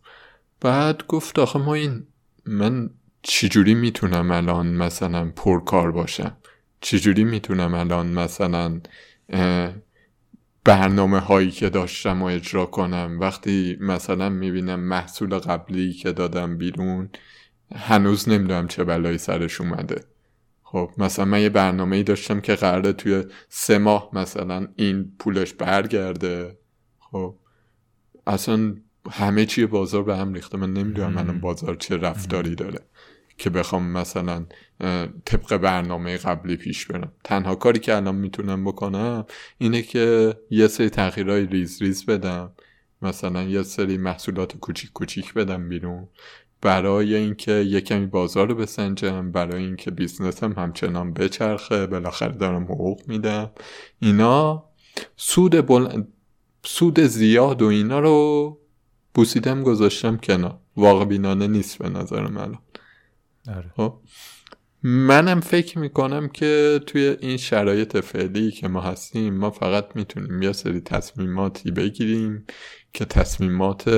بعد گفت آخه ما این من چجوری می‌تونم الان مثلا پرکار باشم؟ چجوری می‌تونم الان مثلا برنامه هایی که داشتم و اجرا کنم. وقتی مثلا می‌بینم محصول قبلی که دادم بیرون هنوز نمی‌دونم چه بلایی سرش اومده. خب مثلا من یه برنامه ای داشتم که قراره توی سه ماه مثلا این پولش برگرده. خب اصلا همه چی بازار به هم ریخته. من نمی‌دونم الان بازار چه رفتاری داره. که بخوام مثلا طبق برنامه قبلی پیش برم. تنها کاری که الان می‌تونم بکنم اینه که یه سری تغییرهای ریز ریز بدم. مثلا یه سری محصولات کوچیک کوچیک بدم بیرون. برای اینکه یه کمی بازار رو بسنجم برای اینکه بیزنسم همچنان بچرخه بالاخره دارم حقوق میدم. اینا سود بل... سود زیاد و اینا رو بوسیدم گذاشتم کنار. واقع بینانه نیست به نظر من. آره. خب منم فکر می‌کنم که توی این شرایط فعلی که ما هستیم ما فقط می‌تونیم یه سری تصمیماتی بگیریم که تصمیمات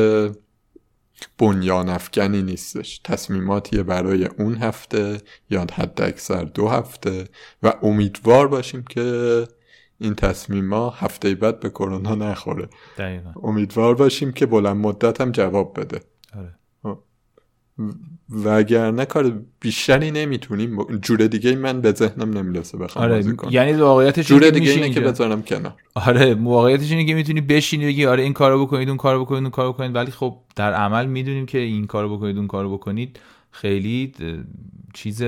بنیان افکنی نیستش تصمیماتی برای اون هفته یا حد اکثر دو هفته و امیدوار باشیم که این تصمیم ها هفته بعد به کرونا نخوره دقیقا. امیدوار باشیم که بلند مدت هم جواب بده آره. وگرنه کار بیشتری نمی‌تونیم. جور دیگه من به ذهنم نمی‌رسه بخوام آره یعنی واقعیتش جور دیگه اینه که بذارم کنار. آره واقعیتش اینه که می‌تونی بشینی بگی آره این کارو بکنید اون کارو بکنید اون کارو بکنید. ولی خب در عمل می‌دونیم که این کارو بکنید اون کارو بکنید خیلی چیز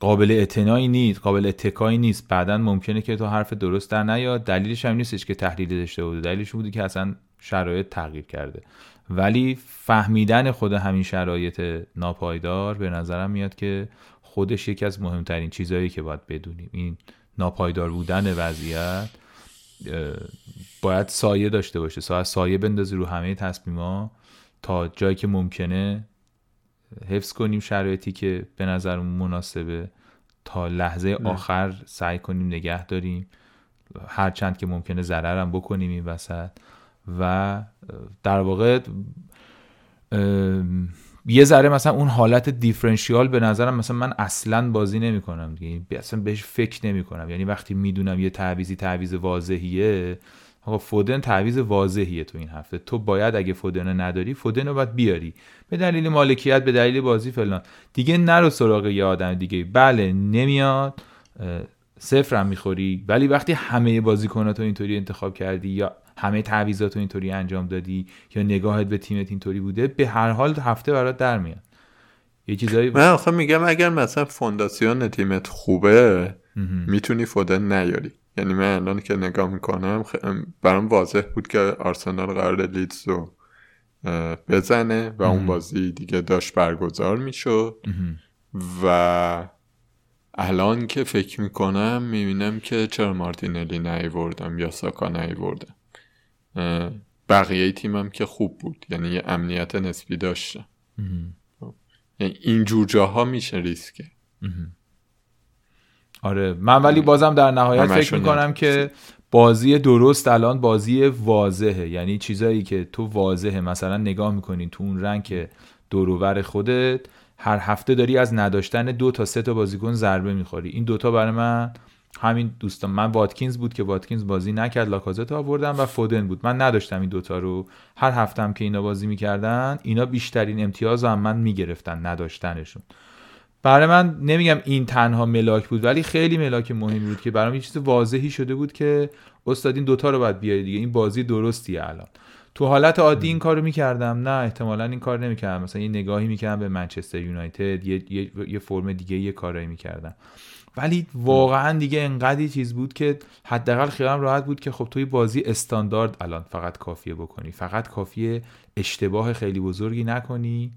قابل اعتنایی نیست قابل اتکایی نیست. بعدا ممکنه که تو حرف درست در نیاد. دلیلش هم نیستش که تحلیل داشته بوده. دلیلش بوده که اصلا شرایط تغییر کرده. ولی فهمیدن خود همین شرایط ناپایدار به نظرم میاد که خودش یکی از مهمترین چیزهایی که باید بدونیم. این ناپایدار بودن وضعیت باید سایه داشته باشه. سایه سایه بندازی رو همه تصمیما تا جایی که ممکنه حفظ کنیم شرایطی که به نظر مناسبه. تا لحظه آخر سعی کنیم نگه داریم. هرچند که ممکنه ضررم بکنیم این وسط. و در واقع یه ذره مثلا اون حالت دیفرنشیال به نظرم مثلا من اصلا بازی نمی کنم دیگه اصلا بهش فکر نمی کنم یعنی وقتی می‌دونم یه تعویزی تعویز واضحیه آقا فودن تعویز واضحیه تو این هفته. تو باید اگه فودن نداری فودن رو باید بیاری. به دلیل مالکیت به دلیل بازی فلان. دیگه نرو سراغ یه آدم دیگه. بله نمیاد صفر هم می‌خوری. ولی وقتی همه بازیکنات رو اینطوری انتخاب کردی یا همه تعویضات رو اینطوری انجام دادی یا نگاهت به تیمت اینطوری بوده به هر حال هفته برات در میاد یه چیزایی من آخه میگم اگر مثلا فونداسیون تیمت خوبه می‌تونی فودن نیاری. یعنی من الان که نگاه می‌کنم برام واضح بود که آرسنال قرار لیدز رو بزنه و اون بازی دیگه داشت برگزار می‌شد. و الان که فکر می‌کنم می‌بینم که چرا مارتینلی نیوردم یا ساکا نیوردم بقیه تیمم که خوب بود. یعنی یه امنیت نسبی داشتم یعنی این جور جاها میشه ریسکه. آره. من ولی بازم در نهایت فکر می‌کنم که بازی درست الان بازی واضحه. یعنی چیزایی که تو واضحه. مثلا نگاه می‌کنی تو اون رنگ که دوروور خودت هر هفته داری از نداشتن دو تا سه تا بازیکن ضربه می‌خوری. این دوتا برای من همین دوستان من واتکینز بود که واتکینز بازی نکرد لاکازت آوردم و فودن بود. من نداشتم این دوتا رو. هر هفتم که اینا بازی می‌کردن اینا بیشترین امتیاز هم من می‌گرفتن نداشتنشون. برای من نمیگم این تنها ملاک بود ولی خیلی ملاک مهمی بود که برام یه چیز واضحی شده بود که استاد این دوتا رو باید بیاری دیگه. این بازی درستیه الان. تو حالت عادی این کارو می‌کردم. نه احتمالا این کار نمی‌کردم. مثلا یه نگاهی می‌کردم به منچستر یونایتد یه, یه،, یه فرم دیگه یه کارایی می‌کردم. ولی واقعا دیگه انقدر چیز بود که حداقل خیالم راحت بود که خب توی بازی استاندارد الان فقط کافیه بکنی. فقط کافیه اشتباه خیلی بزرگی نکنی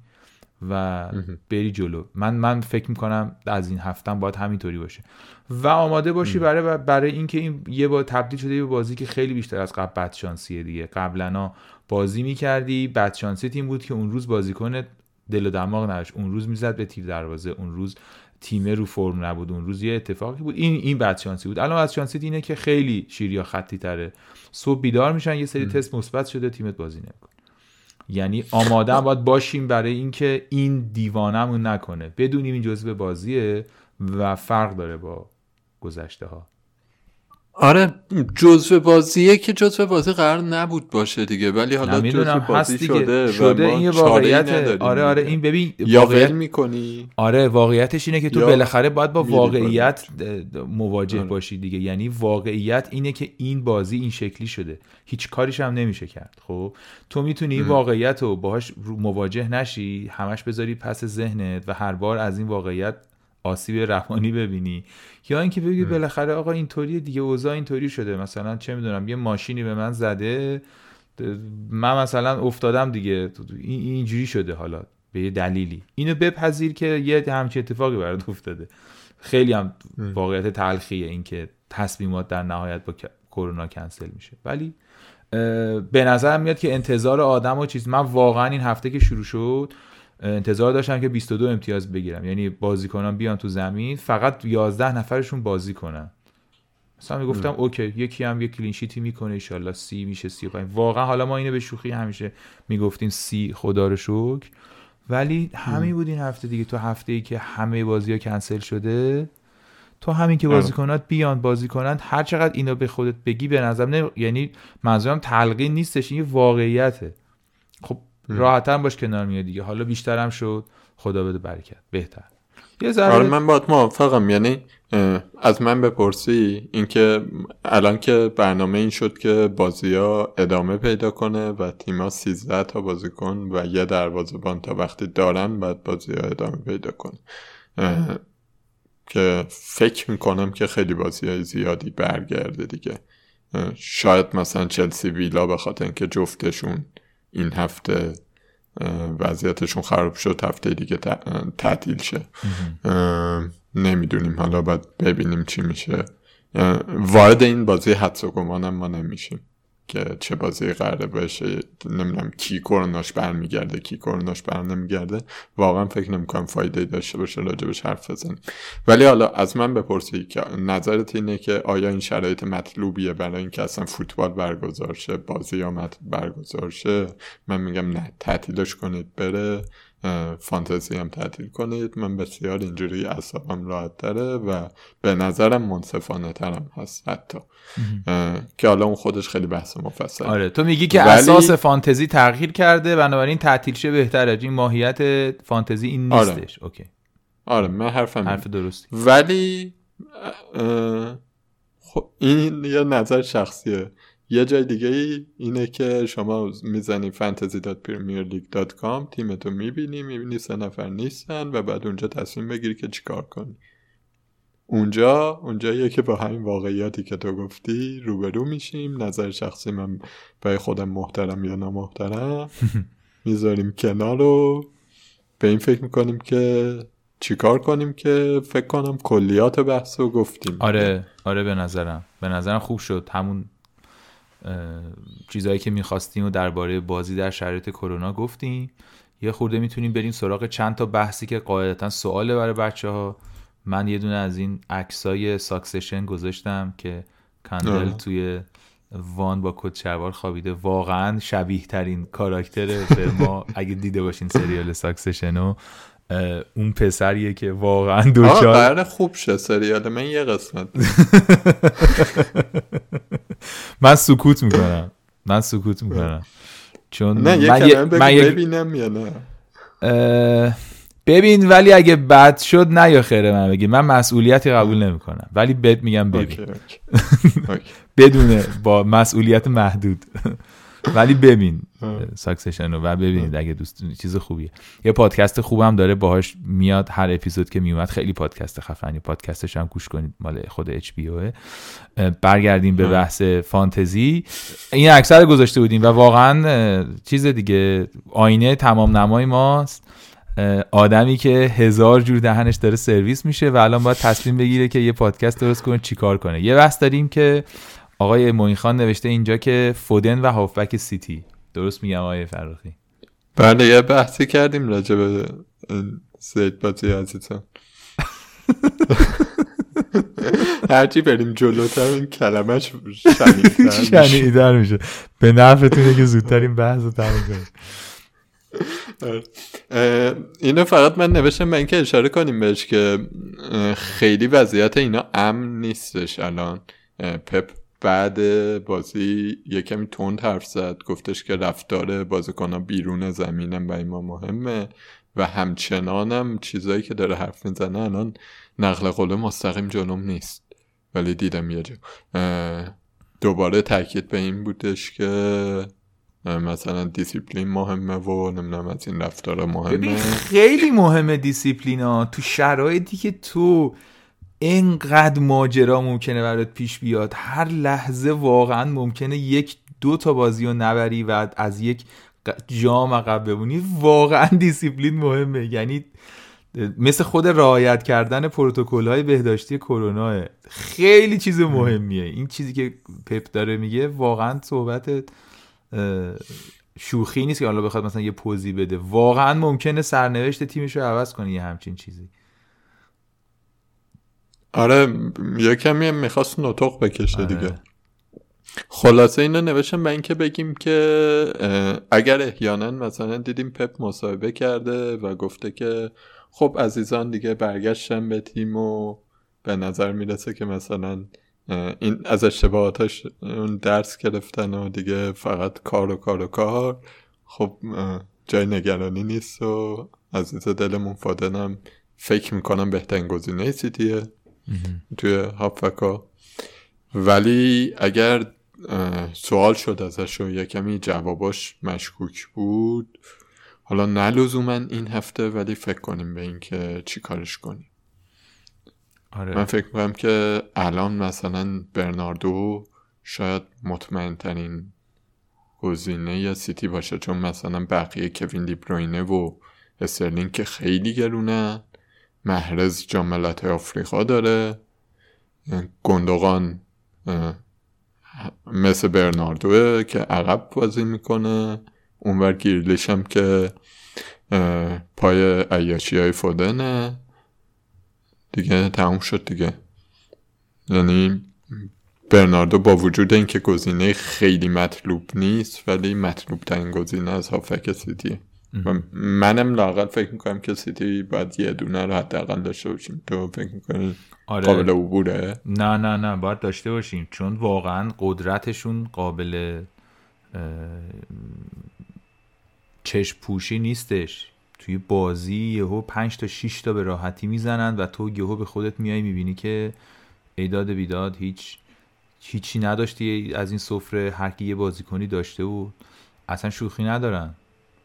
و بری جلو. من من فکر می‌کنم از این هفتم باید همینطوری باشه. و آماده باشی برای برای اینکه این یه با تبدیل شده به بازی که خیلی بیشتر از قبل بدشانسیه دیگه. قبلا بازی می‌کردی بدشانسی تیم بود که اون روز بازیکن دل و دماغ نداشت. اون روز می‌زد به تیر دروازه. اون روز تیمه رو فرم نبود اون روز یه اتفاقی بود. این این بدشانسی بود. الان بدشانسی اینه که خیلی شیریا خطی تره. صبح بیدار میشن یه سری تست مثبت شده تیمت بازی نمی‌کنه. یعنی آماده باید باشیم برای اینکه این دیوانمون نکنه. بدونیم این جزء بازیه و فرق داره با گذشته ها آره جزء بازیه که جزء بازی قرار نبود باشه دیگه ولی حالا جزء بازی شده شده این واقعیت آره آره این ببین یا واقعیت می‌کنی. آره واقعیتش اینه که تو بالاخره باید با واقعیت مواجه آره. باشی دیگه. یعنی واقعیت اینه که این بازی این شکلی شده. هیچ کاریش هم نمیشه کرد خب؟ تو می‌تونی این واقعیت رو باهاش مواجه نشی همش بذاری پس ذهنت و هر بار از این واقعیت آسیب روانی ببینی. یا اینکه بگی بالاخره آقا اینطوری دیگه اوضاع اینطوری شده. مثلا چه می‌دونم یه ماشینی به من زده من مثلا افتادم دیگه. اینجوری شده حالا به یه دلیلی. اینو بپذیر که یه همچی اتفاقی برات افتاده. خیلی هم واقعیت تلخیه اینکه تصمیمات در نهایت با کرونا کنسل میشه. ولی به نظرم میاد که انتظار آدم و چیز من واقعا این هفته که شروع شد انتظار داشتم که 22 امتیاز بگیرم. یعنی بازیکنان بیان تو زمین فقط 11 نفرشون بازی کنن. مثلا می‌گفتم okay یکی هم یه clean sheet ی می‌کنه ان سی میشه 35 واقعا حالا ما اینو به شوخی همیشه می‌گفتیم سی خدا رو شکر. ولی همین بود این هفته دیگه. تو هفته ای که همه بازی ها کنسل شده تو همین که بازیکنات بیان بازی کنن هر چقدر اینو به خودت بگی به نظر نه یعنی منظورم تلقین نیستش این واقعیته. خب راحتتر باش کنار میاد دیگه. حالا بیشترم شد. خدا بده برکت. بهتر. یه ذره آره من باید موافقم. یعنی از من بپرسی اینکه الان که برنامه این شد که بازی ها ادامه پیدا کنه و تیما 13 تا بازی کن و یه بان تا وقتی دارن بعد بازی ها ادامه پیدا کنه. که فکر می‌کنم که خیلی بازی های زیادی برگرده دیگه. شاید مثلا چلسی ویلا به خاطر اینکه جفتشون این هفته وضعیتشون خراب شد هفته دیگه تعطیل شه. نمی‌دونیم. حالا باید ببینیم چی میشه. وارد این بازی حدس و گمانم ما نمیشیم. که چه بازی قراره بشه نمی‌دونم کی کروناش برمیگرده کی کروناش بر نمیگرده. واقعا فکر نمی‌کنم فایده داشته باشه راجبش حرف بزنیم. ولی حالا از من بپرسی که نظرت اینه که آیا این شرایط مطلوبیه برای اینکه اصلا فوتبال برگزار شه بازی ها برگزار شه؟ من میگم نه تعطیلش کنید بره. فانتزی هم تعطیل کنید. من بسیار اینجوری اصابم راحت داره و به نظرم منصفانه ترم هست حتی. که حالا اون خودش خیلی بحث مفصل آره تو میگی که ولی... اساس فانتزی تغییر کرده بنابراین تعطیل شه بهتره. این ماهیت فانتزی این آره. نیستش. آره. اوکی. آره من حرفم حرف درستی. ولی خب این یه نظر شخصیه. یه جای دیگه ای اینه که شما می‌زنی fantasy.premierleague.com تیمتو می‌بینی می‌بینی سه نفر نیستن و بعد اونجا تصمیم بگیری که چیکار کنی. اونجا اونجاییه که با همین واقعیاتی که تو گفتی روبرو میشیم نظر شخصی من برای خودم محترم یا نامحترم. می‌ذاریم کنار رو به این فکر می‌کنیم که چیکار کنیم که فکر کنم کلیات بحث رو گفتیم. آره آره به نظرم. به نظرم خوب شد. همون چیزهایی که می‌خواستیم و درباره بازی در شرایط کرونا گفتیم. یه خورده می‌تونیم بریم سراغ چند تا بحثی که قاعدتا سواله برای بچه ها من یه دونه از این عکسای ساکسشن گذاشتم که کندل توی وان با کت شلوار خوابیده. واقعا شبیه ترین کاراکتر فرما اگه دیده باشین سریال ساکسشنو اون پسریه که واقعا دوچار قرار خوب شه سریال من یه قسمت. من سکوت می‌کنم. من سکوت می‌کنم. چون نه یه من, من ببینم یا نه. ببین ولی اگه بد شد نه یا خیره من بگی. من مسئولیتی قبول نمی‌کنم. ولی بد میگم ببین. بدونه با مسئولیت محدود. ولی ببین ساکسشن رو و ببینید اگه دوست چیز خوبیه. یه پادکست خوبم داره باهاش میاد هر اپیزود که میومد خیلی پادکست خفنی. پادکستش هم گوش کنید مال خود اچ بی برگردیم به بحث فانتزی. این اکثر گذاشته بودیم و واقعا چیز دیگه آینه تمام نمای ماست. آدمی که هزار جور دهنش داره سرویس میشه و الان باید تصمیم بگیره که یه پادکست درست کنه چیکار کنه. یه بحث داریم که آقای موین خان نوشته اینجا که فودن و هافبک سیتی. درست میگم آقای فراخی بله یه بحثی کردیم راجع به زید بازی عزیزم. هرچی بریم جلوتر این کلمهش شنیدتر میشه. به نفعتونه که زودتر این بحث رو تموم کنیم. اینو فقط من نوشتم من که اشاره کنیم بهش که خیلی وضعیت اینا امن نیستش الان. پپ بعد بازی یه کمی تند حرف زد. گفتش که رفتار بازیکنها بیرون زمینم برای ما مهمه و همچنانم چیزایی که داره حرف می‌زنه الان نقل قول مستقیم جلوم نیست. ولی دیدم یه جا دوباره تاکید به این بودش که مثلا دیسیپلین مهمه و نمی‌دونم از این رفتار مهمه. خیلی مهمه دیسیپلین تو شرایطی که تو اینقدر ماجرا ممکنه برات پیش بیاد. هر لحظه واقعا ممکنه یک دو تا بازی رو نبری و از یک جام عقب بمونی. واقعا دیسیپلین مهمه. یعنی مثل خود رعایت کردن پروتکل های بهداشتی کرونا. خیلی چیز مهمیه. این چیزی که پپ داره میگه واقعا صحبت شوخی نیست که حالا بخواد مثلا یه پوزی بده. واقعا ممکنه سرنوشت تیمش رو عوض کنه یه همچین چیزی. آره یه کمی می‌خواست نطق بکشه آره. دیگه خلاصه اینو نوشتم به اینکه بگیم که اگر احیانا مثلا دیدیم پپ مصاحبه کرده و گفته که خب عزیزان دیگه برگشتم به تیم و به نظر می‌رسه که مثلا این از اشتباهاتش اون درس گرفتن و دیگه فقط کار و کار و کار خب جای نگرانی نیست و عزیز دلمون فادنم فکر می‌کنم بهترین گزینه سیتیه توی هافکا ولی اگر سوال شد ازش و یه کمی جواباش مشکوک بود. حالا نه این هفته ولی فکر کنیم به اینکه چی کارش کنیم. آره. من فکر می‌کنم که الان مثلا برناردو شاید مطمئن ترین گزینه یا سیتی باشه. چون مثلا بقیه کوین دیبروینه و استرلینگ که خیلی گرونه. محرز جاملت آفریقا داره. گندگان مثل برناردوه که عقب بازی می‌کنه. اونور گیرلیش هم که پای عیاشی های فودنه. دیگه تموم شد دیگه. یعنی برناردو با وجود اینکه گزینه خیلی مطلوب نیست ولی مطلوب ترین گزینه از هافک سیتی و منم لاقل فکر می‌کنم که سیتی باید یه دونه رو حداقل داشته باشیم. تو فکر می‌کنی آره. قابل عبوره؟ نه نه نه باید داشته باشیم. چون واقعا قدرتشون قابل چشم پوشی نیستش. توی بازی یهو 5 تا 6 تا به راحتی می‌زنن و تو یهو به خودت میای می‌بینی که ایداد بیداد هیچ هیچی نداشتی از این سفره هر کی یه بازیکنی داشته بود. اصلا شوخی ندارن.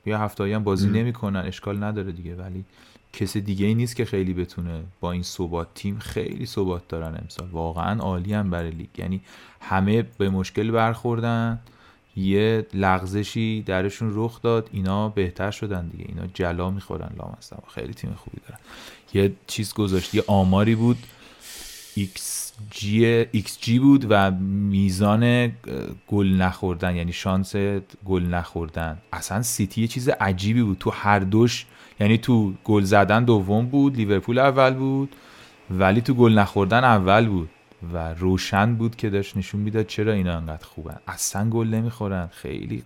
یا هفته هم بازی نمی‌کنن اشکال نداره دیگه. ولی کسی دیگه ای نیست که خیلی بتونه با این ثبات تیم خیلی ثبات دارن امسال. واقعا عالی هم برای لیگ. یعنی همه به مشکل برخوردن. یه لغزشی درشون رخ داد. اینا بهتر شدن دیگه. اینا جلا می‌خورن لامصب. خیلی تیم خوبی دارن. یه چیز گذاشت. یه آماری بود. XG, جی بود و میزان گل نخوردن یعنی شانس گل نخوردن. اصلا سیتی یه چیز عجیبی بود. تو هر دوش یعنی تو گل زدن دوم بود لیورپول اول بود ولی تو گل نخوردن اول بود و روشن بود که داشت نشون می‌داد چرا اینا انقدر خوبن. اصلا گل نمی‌خورن. خیلی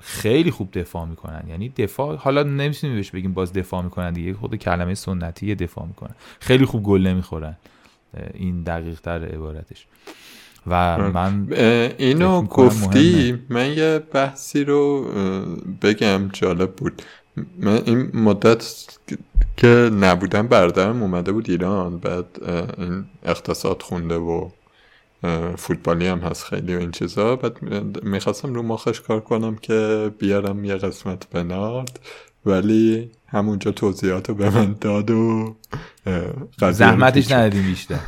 خیلی خوب دفاع می‌کنن. یعنی دفاع حالا نمی‌تونیم بهش بگیم باز دفاع می‌کنن دیگه. خود کلمه سنتی دفاع می‌کنن. خیلی خوب گل نمی‌خورن. این دقیق تر عبارتش. و من اینو گفتی؟ من یه بحثی رو بگم جالب بود. من این مدت که نبودم بردارم اومده بود ایران بعد این اقتصاد خونده و فوتبالی هم هست خیلی و این چیزا. بعد می‌خواستم رو مخش کار کنم که بیارم یه قسمت بنارد. ولی همونجا توضیحات رو به من داد و زحمتش ندادیم بیشتر.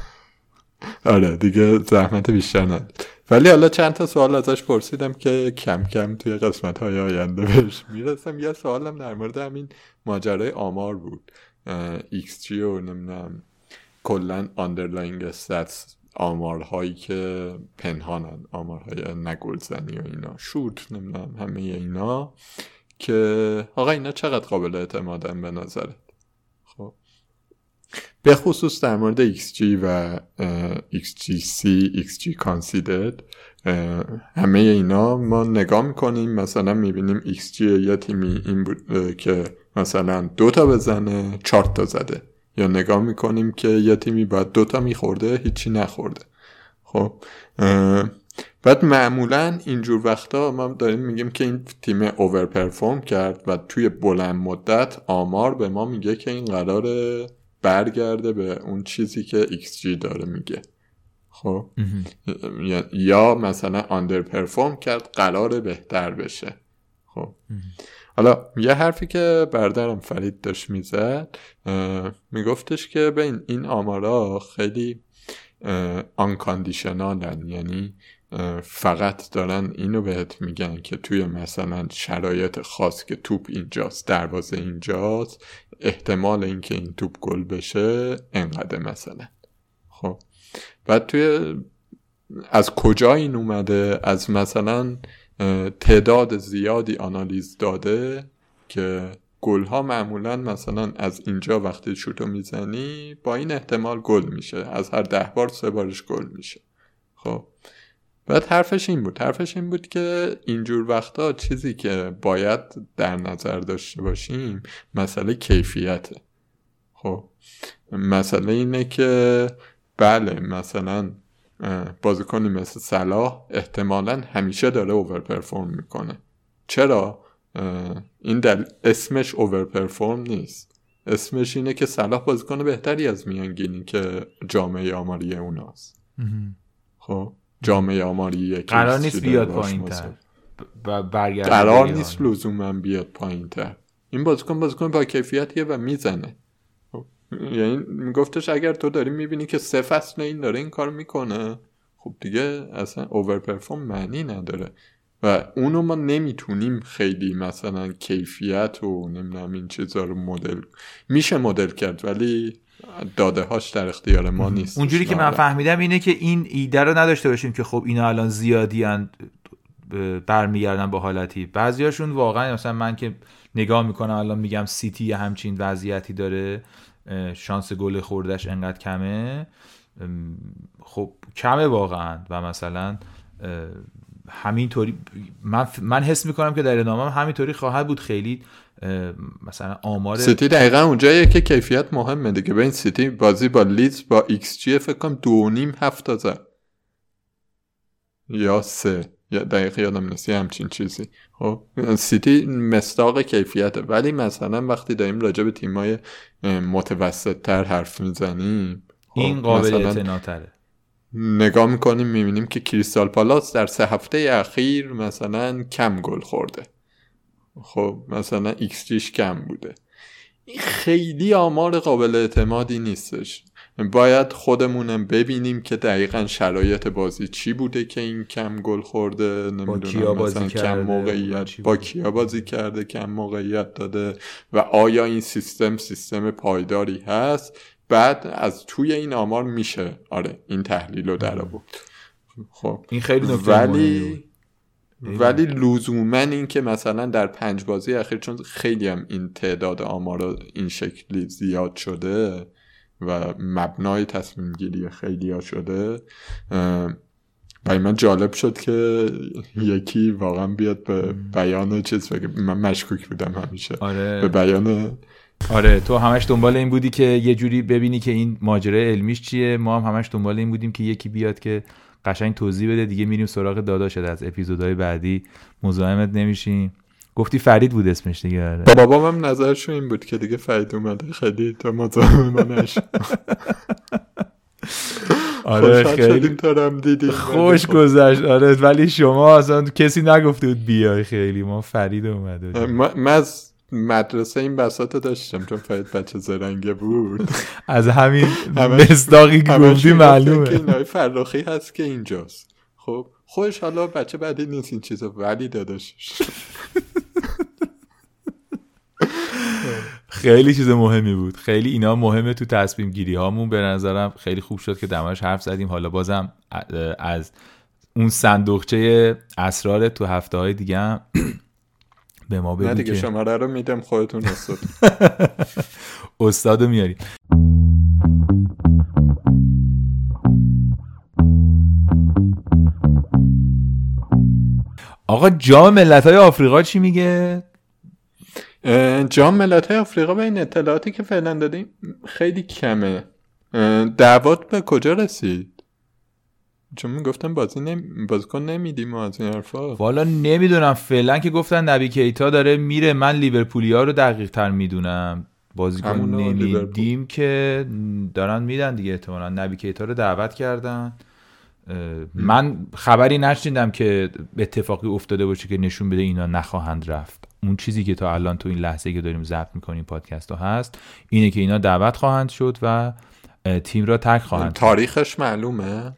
آره دیگه زحمت بیشتر نداد ولی حالا چند تا سوال ازش پرسیدم که کم کم توی قسمت های آینده بهش می‌رسم. یه سوالم در مورد همین ماجرای آمار بود. XG و نمی‌دونم کلا underlying stats آمارهایی که پنهانن آمارهای گلزنی و اینا. شوت نمی‌دونم همه اینا. که آقا اینا چقدر قابل اعتمادن به نظرت خب. به خصوص در مورد XG و XGC XG Conceded همه اینا ما نگاه می‌کنیم مثلا می‌بینیم XG یه تیمی این بود که مثلا دو تا بزنه چهار تا زده. یا نگاه می‌کنیم که یه تیمی باید دوتا میخورده هیچی نخورده. خب بعد معمولا اینجور وقتا ما داریم میگیم که این تیم اوور پرفورم کرد و توی بلند مدت آمار به ما میگه که این قرار برگرده به اون چیزی که XG داره میگه. خب؟ یا مثلا آندر پرفورم کرد قرار بهتر بشه. خب؟ حالا یه حرفی که بردارم فرید داشت می‌زد میگفتش که بین این آمارا خیلی آنکاندیشنالن یعنی فقط دارن اینو بهت میگن که توی مثلا شرایط خاص که توپ اینجاست دروازه اینجاست احتمال اینکه این توپ گل بشه انقدر مثلا. خب. بعد توی از کجا این اومده؟ از مثلا تعداد زیادی آنالیز داده که گل ها معمولا مثلا از اینجا وقتی شوتو می‌زنی با این احتمال گل میشه. از هر ده بار سه بارش گل میشه. خب. بعد حرفش این بود. حرفش این بود که اینجور وقتا چیزی که باید در نظر داشته باشیم مسئله کیفیته. خب مسئله اینه که بله مثلا بازیکنی مثل صلاح احتمالا همیشه داره اوور پرفورم می‌کنه. چرا؟ این دل اسمش اوور پرفورم نیست. اسمش اینه که صلاح بازیکن بهتری از میانگینی که جامعه آماری اوناست. خب؟ جامعه آماری قرار نیست بیاد پایین تر قرار نیست لزوما بیاد پایین تر این بازیکن بازیکن با کیفیتیه و می‌زنه. یعنی میگفتش اگر تو داری می‌بینی که سه فصل این داره این کار می‌کنه خب دیگه اصلا اوور پرفورم معنی نداره. و اونو ما نمی‌تونیم خیلی مثلا کیفیت و نمی‌دونم این چیزا رو مدل میشه مدل کرد ولی داده هاش در اختیار ما نیست. اونجوری که من فهمیدم اینه که این ایده رو نداشته باشیم که خب اینا الان زیادی برمیگردن با حالتی. بعضیاشون واقعا مثلا من که نگاه می‌کنم الان میگم سیتی همچین وضعیتی داره شانس گل خوردش انقدر کمه. خب کمه واقعا. و مثلا همینطوری من, من حس می‌کنم که در ادامه همینطوری خواهد بود. خیلی مثلا آمار سیتی دقیقا اونجاییه که کیفیت مهمه دیگه. به این سیتی بازی با لیدز با XG فکر کنم دو نیم هفت زد. یا سه. یا دقیق یادم نیست همچین چیزی. خب سیتی مصداق کیفیته. ولی مثلا وقتی داریم راجع به تیمای متوسط تر حرف می‌زنیم خب این قابل اعتناتره. نگاه می‌کنیم می‌بینیم که کریستال پالاس در سه هفته اخیر مثلا کم گل خورده. خب مثلا XG ش کم بوده. این خیلی آمار قابل اعتمادی نیستش. باید خودمونم ببینیم که دقیقا شرایط بازی چی بوده که این کم گل خورده نمی‌دونم مثلا کم موقعیت با کیا بازی کرده کم موقعیت داده و آیا این سیستم سیستم پایداری هست؟ بعد از توی این آمار میشه. آره این تحلیل رو در بود خب این خیلی ولی ولی لزوما این که مثلا در پنج بازی اخیر چون خیلی هم این تعداد آمار این شکلی زیاد شده و مبنای تصمیم گیری خیلی ها شده برای من جالب شد که یکی واقعا بیاد به بیان چیز بگه. من مشکوک بودم همیشه. آره. به بیان آره تو همش دنبال این بودی که یه جوری ببینی که این ماجرای علمیش چیه. ما هم همش دنبال این بودیم که یکی بیاد که قشنگ توضیح بده دیگه میریم سراغ داداشت. از اپیزودهای بعدی مزاحمت نمیشیم. گفتی فرید بود اسمش دیگه آره. بابا هم نظرشو این بود که دیگه فرید اومده خیلی تو مزاحم منش آره خیلی دیدیم. خوش گذشت. آره ولی شما اصلا کسی نگفته بود بیای خیلی. ما فرید اومده من از مدرسه این بساط داشتم چون فرید بچه زرنگه بود. از همین مصداقی گفتی معلومه. فرخی هست که اینجاست. خب خوش حالا بچه بعدی نیست این چیزا ولی داداشش خیلی چیز مهمی بود. خیلی اینا مهمه تو تصمیم گیری هامون به نظرم خیلی خوب شد که دماش حرف زدیم. حالا بازم از اون صندوقچه اسرار تو هفته های دیگه به ما بگو نه دیگه شماره رو میدم خودتون استاد. استادو میاریم آقا جام ملت های آفریقا چی میگه؟ جام ملت های آفریقا به این اطلاعاتی که فعلا دادیم خیلی کمه. دعوات به کجا رسید؟ چون می‌گفتم بازی نمی... بازیکن نمیدیم از این حرفا. والا نمی‌دونم فعلا که گفتن نبی کیتا داره میره. من لیورپولیا رو دقیق تر می‌دونم. بازیکن نمیدیم که دارن میدن دیگه احتمالا. نبی کیتا رو دعوت کردن. من خبری نشنیدم که اتفاقی افتاده باشه که نشون بده اینا نخواهند رفت. اون چیزی که تا الان تو این لحظه که داریم ضبط می‌کنیم پادکست ها هست اینه که اینا دعوت خواهند شد و تیم را تک خواهند تاریخش معلومه.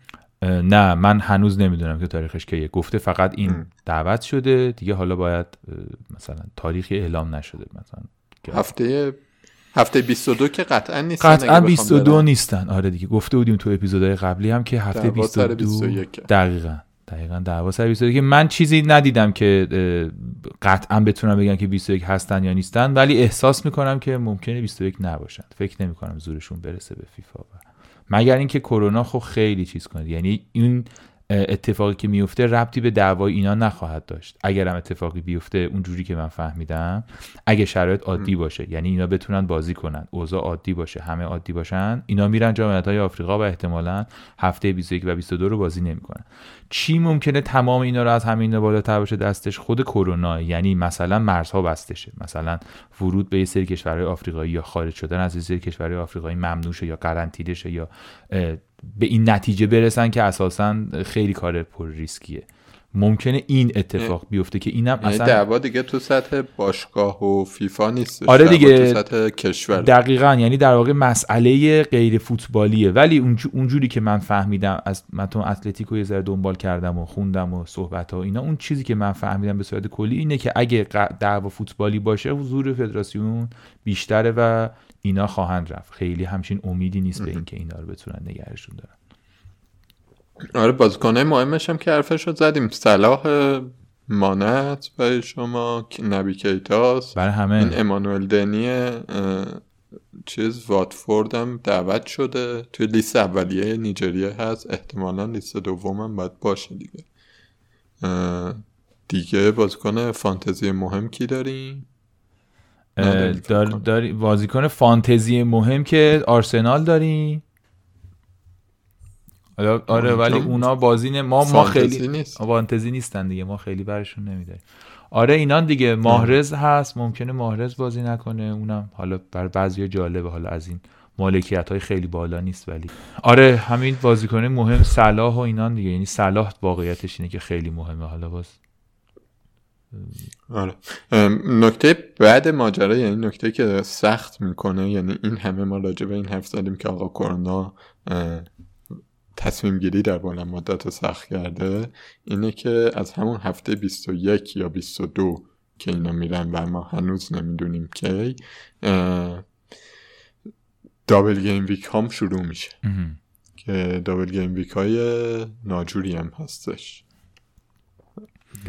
نه من هنوز نمی‌دونم که تاریخش کیه. گفته فقط این دعوت شده دیگه حالا باید مثلا تاریخی اعلام نشده مثلا هفته هفته 22 که قطعا نیستن قطعا 22 نیستن. آره دیگه گفته بودیم تو اپیزودهای قبلی هم که هفته 22 دقیقا دقیقا دعوا سر 22 که من چیزی ندیدم که قطعا بتونم بگم که 21 هستن یا نیستن ولی احساس می‌کنم که ممکنه 21 نباشن. فکر نمی‌کنم زورشون برسه به فیفا مگر اینکه کرونا خب خیلی چیز کنه. یعنی این اتفاقی که میفته ربطی به دعوای اینا نخواهد داشت. اگر هم اتفاقی بیفته اونجوری که من فهمیدم اگه شرایط عادی باشه یعنی اینا بتونن بازی کنن اوضاع عادی باشه همه عادی باشن اینا میرن جام های آفریقا و احتمالا هفته 21 و 22 رو بازی نمی‌کنن. چی ممکنه تمام اینا رو از همین بالاتر باشه دستش؟ خود کرونا یعنی مثلا مرزها بستشه. مثلا ورود به یه سری کشورهای آفریقایی یا خارج شدن از یه سری کشورهای آفریقایی ممنوع یا قرنطینه یا به این نتیجه برسن که اساسا خیلی کار پر ریسکیه. ممکنه این اتفاق بیفته که اینم یعنی اصلا دعوا دیگه تو سطح باشگاه و فیفا نیست آره دیگه تو سطح کشور. دقیقا. یعنی در واقع مسئله غیر فوتبالیه. ولی اونجوری که من فهمیدم از من تو اتلتیکو یه ذره دنبال کردم و خوندم و صحبت ها اینا اون چیزی که من فهمیدم به صورت کلی اینه که اگه دعوا فوتبالی باشه حضور فدراسیون بیشتره و اینا خواهند رفت. خیلی همچین امیدی نیست به اینکه اینا رو بتونن نگرشون دارن. آره بازیکنه مهمش هم که حرفش رو زدیم. صلاح مانت برای شما نبی کیتاس برای همه. این امانوئل دنی چیز واتفورد هم دعوت شده. توی لیست اولیه نیجریه هست. احتمالا لیست دوم هم باید باشه دیگه. دیگه بازیکن فانتزی مهم کی داریم؟ دار داری بازیکن فانتزی مهم که آرسنال داریم آره ولی اونا بازی ما ما خیلی نیست. فانتزی نیستن دیگه. ما خیلی برشون نمیده آره اینا دیگه. ماهرز هست. ممکنه ماهرز بازی نکنه. اونم حالا بر بعضی جالبه. حالا از این مالکیت های خیلی بالا نیست ولی. آره همین بازیکن مهم صلاح و اینان دیگه. یعنی صلاح واقعیتش اینه که خیلی مهمه. حالا باز آره نکته بعد ماجرا یعنی نکته که سخت می‌کنه یعنی این همه ما راجع به این حرف زدیم که آقا کرونا تصمیم گیری در بلند مدت سخت کرده اینه که از همون هفته 21 یا 22 که اینا میرن و ما هنوز نمی‌دونیم که double game week هم شروع میشه. که double game week های ناجوری هم هستش.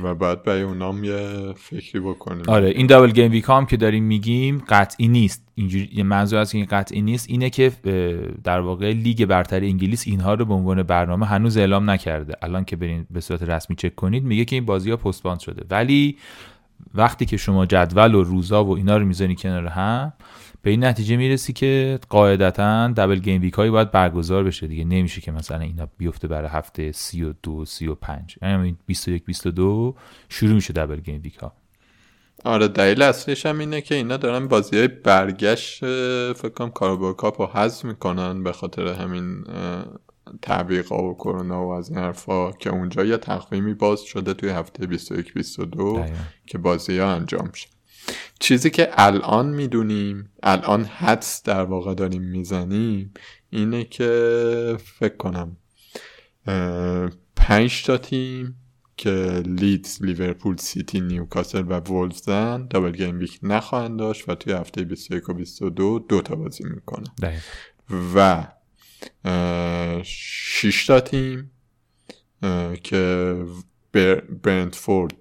و بعد برای اونام یه فکری بکنیم. آره این double game week هم که داریم میگیم قطعی نیست. اینجوری منظور از این قطعی نیست اینه که در واقع لیگ برتر انگلیس اینها رو به عنوان برنامه هنوز اعلام نکرده. الان که برین به صورت رسمی چک کنید میگه که این بازی ها postponed شده. ولی وقتی که شما جدول و روزا و اینا رو می‌زنی کنار هم به این نتیجه می‌رسی که قاعدتا double game week هایی باید برگزار بشه دیگه. نمیشه که مثلا اینا بیفته برای هفته 32 35 یعنی 21 22 شروع میشه double game week ها. آره دلیل اصلیش هم اینه که اینا دارن بازی های برگشت فکر کنم Carabao Cup رو حذف می‌کنن به خاطر همین تعویق و کرونا و از این حرفا که اونجا یه تقویمی باز شده توی هفته 21 22 که بازی ها انجام شه چیزی که الان می‌دونیم الان حدس در واقع داریم می‌زنیم اینه که فکر کنم پنج تا تیم که لیدز، لیورپول، سیتی، نیوکاسل و وولفز ن double game week نخواهند داشت و توی هفته 21 و 22 دو تا بازی می‌کنن و شش تا تیم که برنتفورد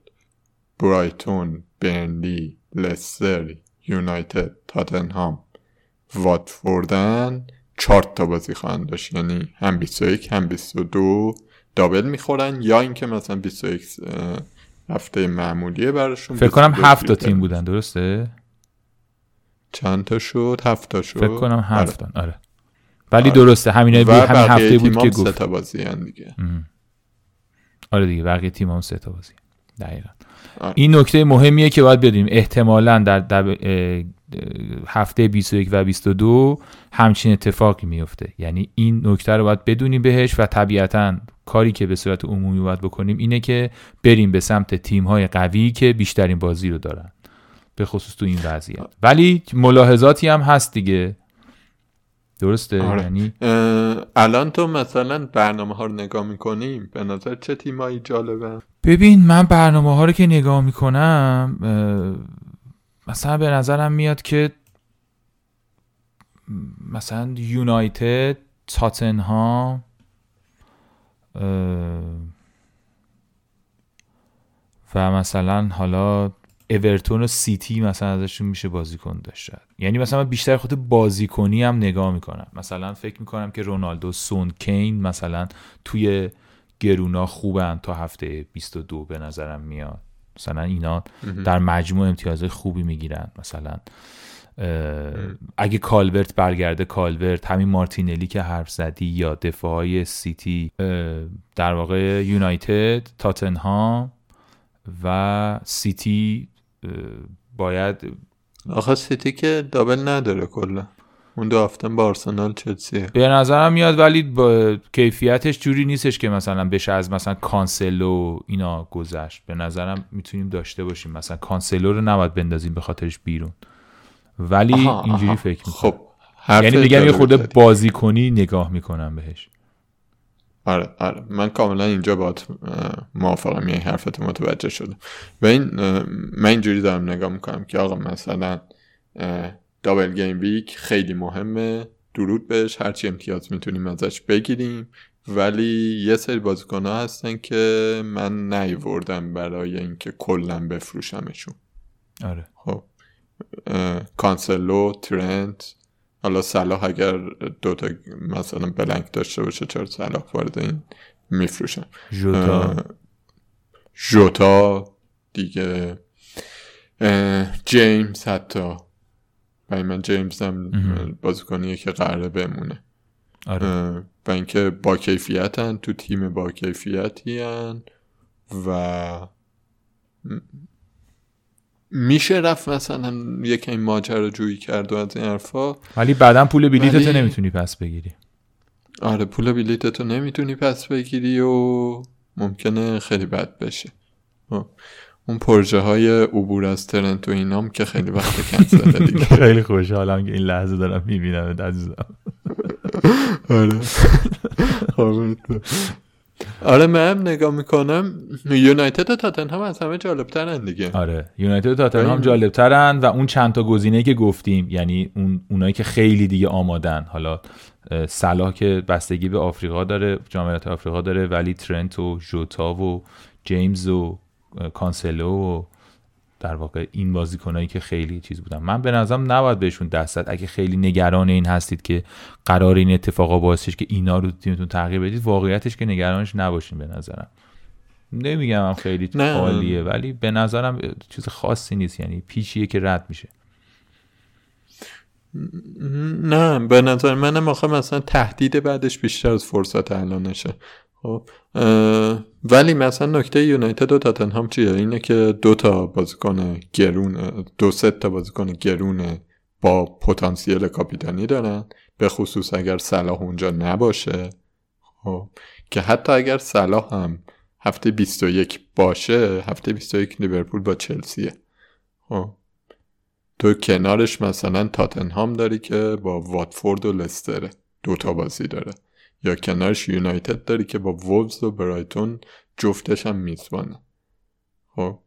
برایتون برنلی لستر یونایتد تاتنهام واتفوردن چهار تا بازی خواهند داشت. یعنی هم 21 هم 22 دابل می‌خورن یا اینکه مثلا 21 هفته معمولیه براشون فکر کنم هفت تا تیم بودن درسته؟ چند تا شد؟ هفت تا شد. فکر کنم هفت آره, آره. ولی آره. درسته همین همین هفته بود که گفت. سه تا بازی دیگه. آره دیگه بقیه تیم هم سه تا بازی. دقیقا. این نکته مهمیه که باید بدونیم. احتمالا در, در هفته 21 و 22 همچین اتفاقی میفته یعنی این نکته رو باید بدونیم بهش و طبیعتا کاری که به صورت عمومی باید بکنیم اینه که بریم به سمت تیم های قوی که بیشترین بازی رو دارن. به خصوص تو این وضعیت. ولی ملاحظاتی هم هست دیگه. درسته؟ آره. یعنی؟ الان تو مثلا برنامه ها رو نگاه می‌کنیم به نظر چه تیمایی جالبه؟ ببین من برنامه ها رو که نگاه می‌کنم مثلا به نظرم میاد که مثلا یونایتد تاتنهام و مثلا حالا اورتون و سیتی مثلا ازشون میشه بازیکن داشت یعنی مثلا بیشتر خود بازیکنی هم نگاه می‌کنم. مثلا فکر می‌کنم که رونالدو سون کین مثلا توی گرونا خوبن تا هفته 22 به نظرم میاد. مثلا اینا در مجموع امتیاز خوبی می‌گیرن. مثلا اگه کالورت برگرده کالورت همین مارتینلی که حرف زدی یا دفاعی سیتی در واقع یونایتد تاتنهام و سیتی باید آخه سیتی که double نداره کلا. اون دو هفته با آرسنال چلسیه. به نظرم میاد ولی با کیفیتش جوری نیستش که مثلا بشه از مثلا کانسلو اینا گذشت. به نظرم می‌تونیم داشته باشیم. مثلا کانسلو رو نباید بندازیم به خاطرش بیرون. ولی اینجوری فکر می‌کنم. خب یعنی میگم یه خورده بازی کنی نگاه می‌کنم بهش. آره آره. من کاملا اینجا با موافقم. یه حرفت متوجه شدم و این من اینجوری دارم نگاه می‌کنم که آقا مثلا دابل گیم ویک خیلی مهمه. درود بهش. هرچی امتیاز می‌تونیم ازش بگیریم. ولی یه سری بازیکن ها هستن که من نیوردم برای اینکه کلا بفروشمشون. آره. خب. کانسلو ترنت حالا صلاح اگر دوتا مثلا بلنک داشته باشه چرا صلاح وارد این میفروشم جوتا جوتا دیگه. جیمز حتی. برای من جیمز هم بازیکنیه که قراره بمونه. آره. و اینکه با کیفیتن تو تیم با کیفیتی و میشه رفت مثلا یک این ماجرا جویی کرد و از این حرفا ولی بعدا پول بلیتتو ولی- نمی‌تونی پس بگیری آره پول بلیتتو نمی‌تونی پس بگیری و ممکنه خیلی بد بشه آه. اون پروژه های عبور از ترنت و اینام که خیلی وقت کنسله دیگه خیلی خوشحالم که این لحظه دارم می‌بینم عزیزم آره برم. آره من نگاه می‌کنم. یونایتد و تاتنهام از همه جالب ترن دیگه. آره یونایتد و تاتنهام خیلی. جالب ترن و اون چند تا گزینه که گفتیم یعنی اون اونایی که خیلی دیگه آمادن. حالا صلاح که بستگی به آفریقا داره جامعیت آفریقا داره ولی ترنت و ژوتا و جیمز و کانسلو و در واقع این بازیکنایی که خیلی چیز بودن. من به نظرم نباید بهشون دست زد اگه خیلی نگران این هستید که قرار این اتفاقا باعث شه که اینا رو تو تیمتون تغییر بدید واقعیتش که نگرانش نباشین به نظرم. نمیگم هم خیلی. عالیه ولی به نظرم چیز خاصی نیست. یعنی پیچیه که رد میشه. نه به نظر منم آخه مثلا تهدید بعدش بیشتر از فرصت الانشه خب ولی مثلا نکته یونایتد و تاتنهام چیه؟ اینه که دو تا بازیکن گرون دو سه تا بازیکن گرون با پتانسیل کاپیتانی دارن به خصوص اگر صلاح اونجا نباشه. خب که حتی اگر صلاح هم هفته 21 باشه هفته 21 لیورپول با چلسیه. خب تو کنارش مثلا تاتنهام داری که با واتفورد و لستره. دوتا بازی داره. یا کنارش یونایتد داری که با وولز و برایتون جفتش هم میزبانه. خب.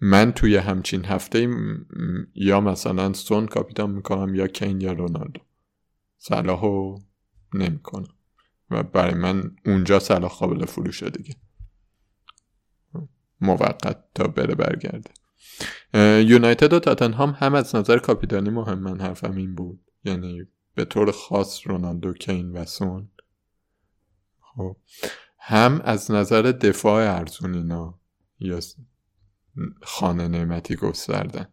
من توی همچین هفته یا مثلا سون کاپیتان می‌کنم یا کین یا رونالدو. صلاحو نمی‌کنم. و برای من اونجا صلاح قابل فروشه دیگه. موقت تا بره برگرده. یونایتد و تاتنهام هم از نظر کاپیتانی مهم من حرفم این بود. یعنی به طور خاص رونالدو کین و سون. خب هم از نظر دفاع ارزون اینا یا خانه نعمتی گستردن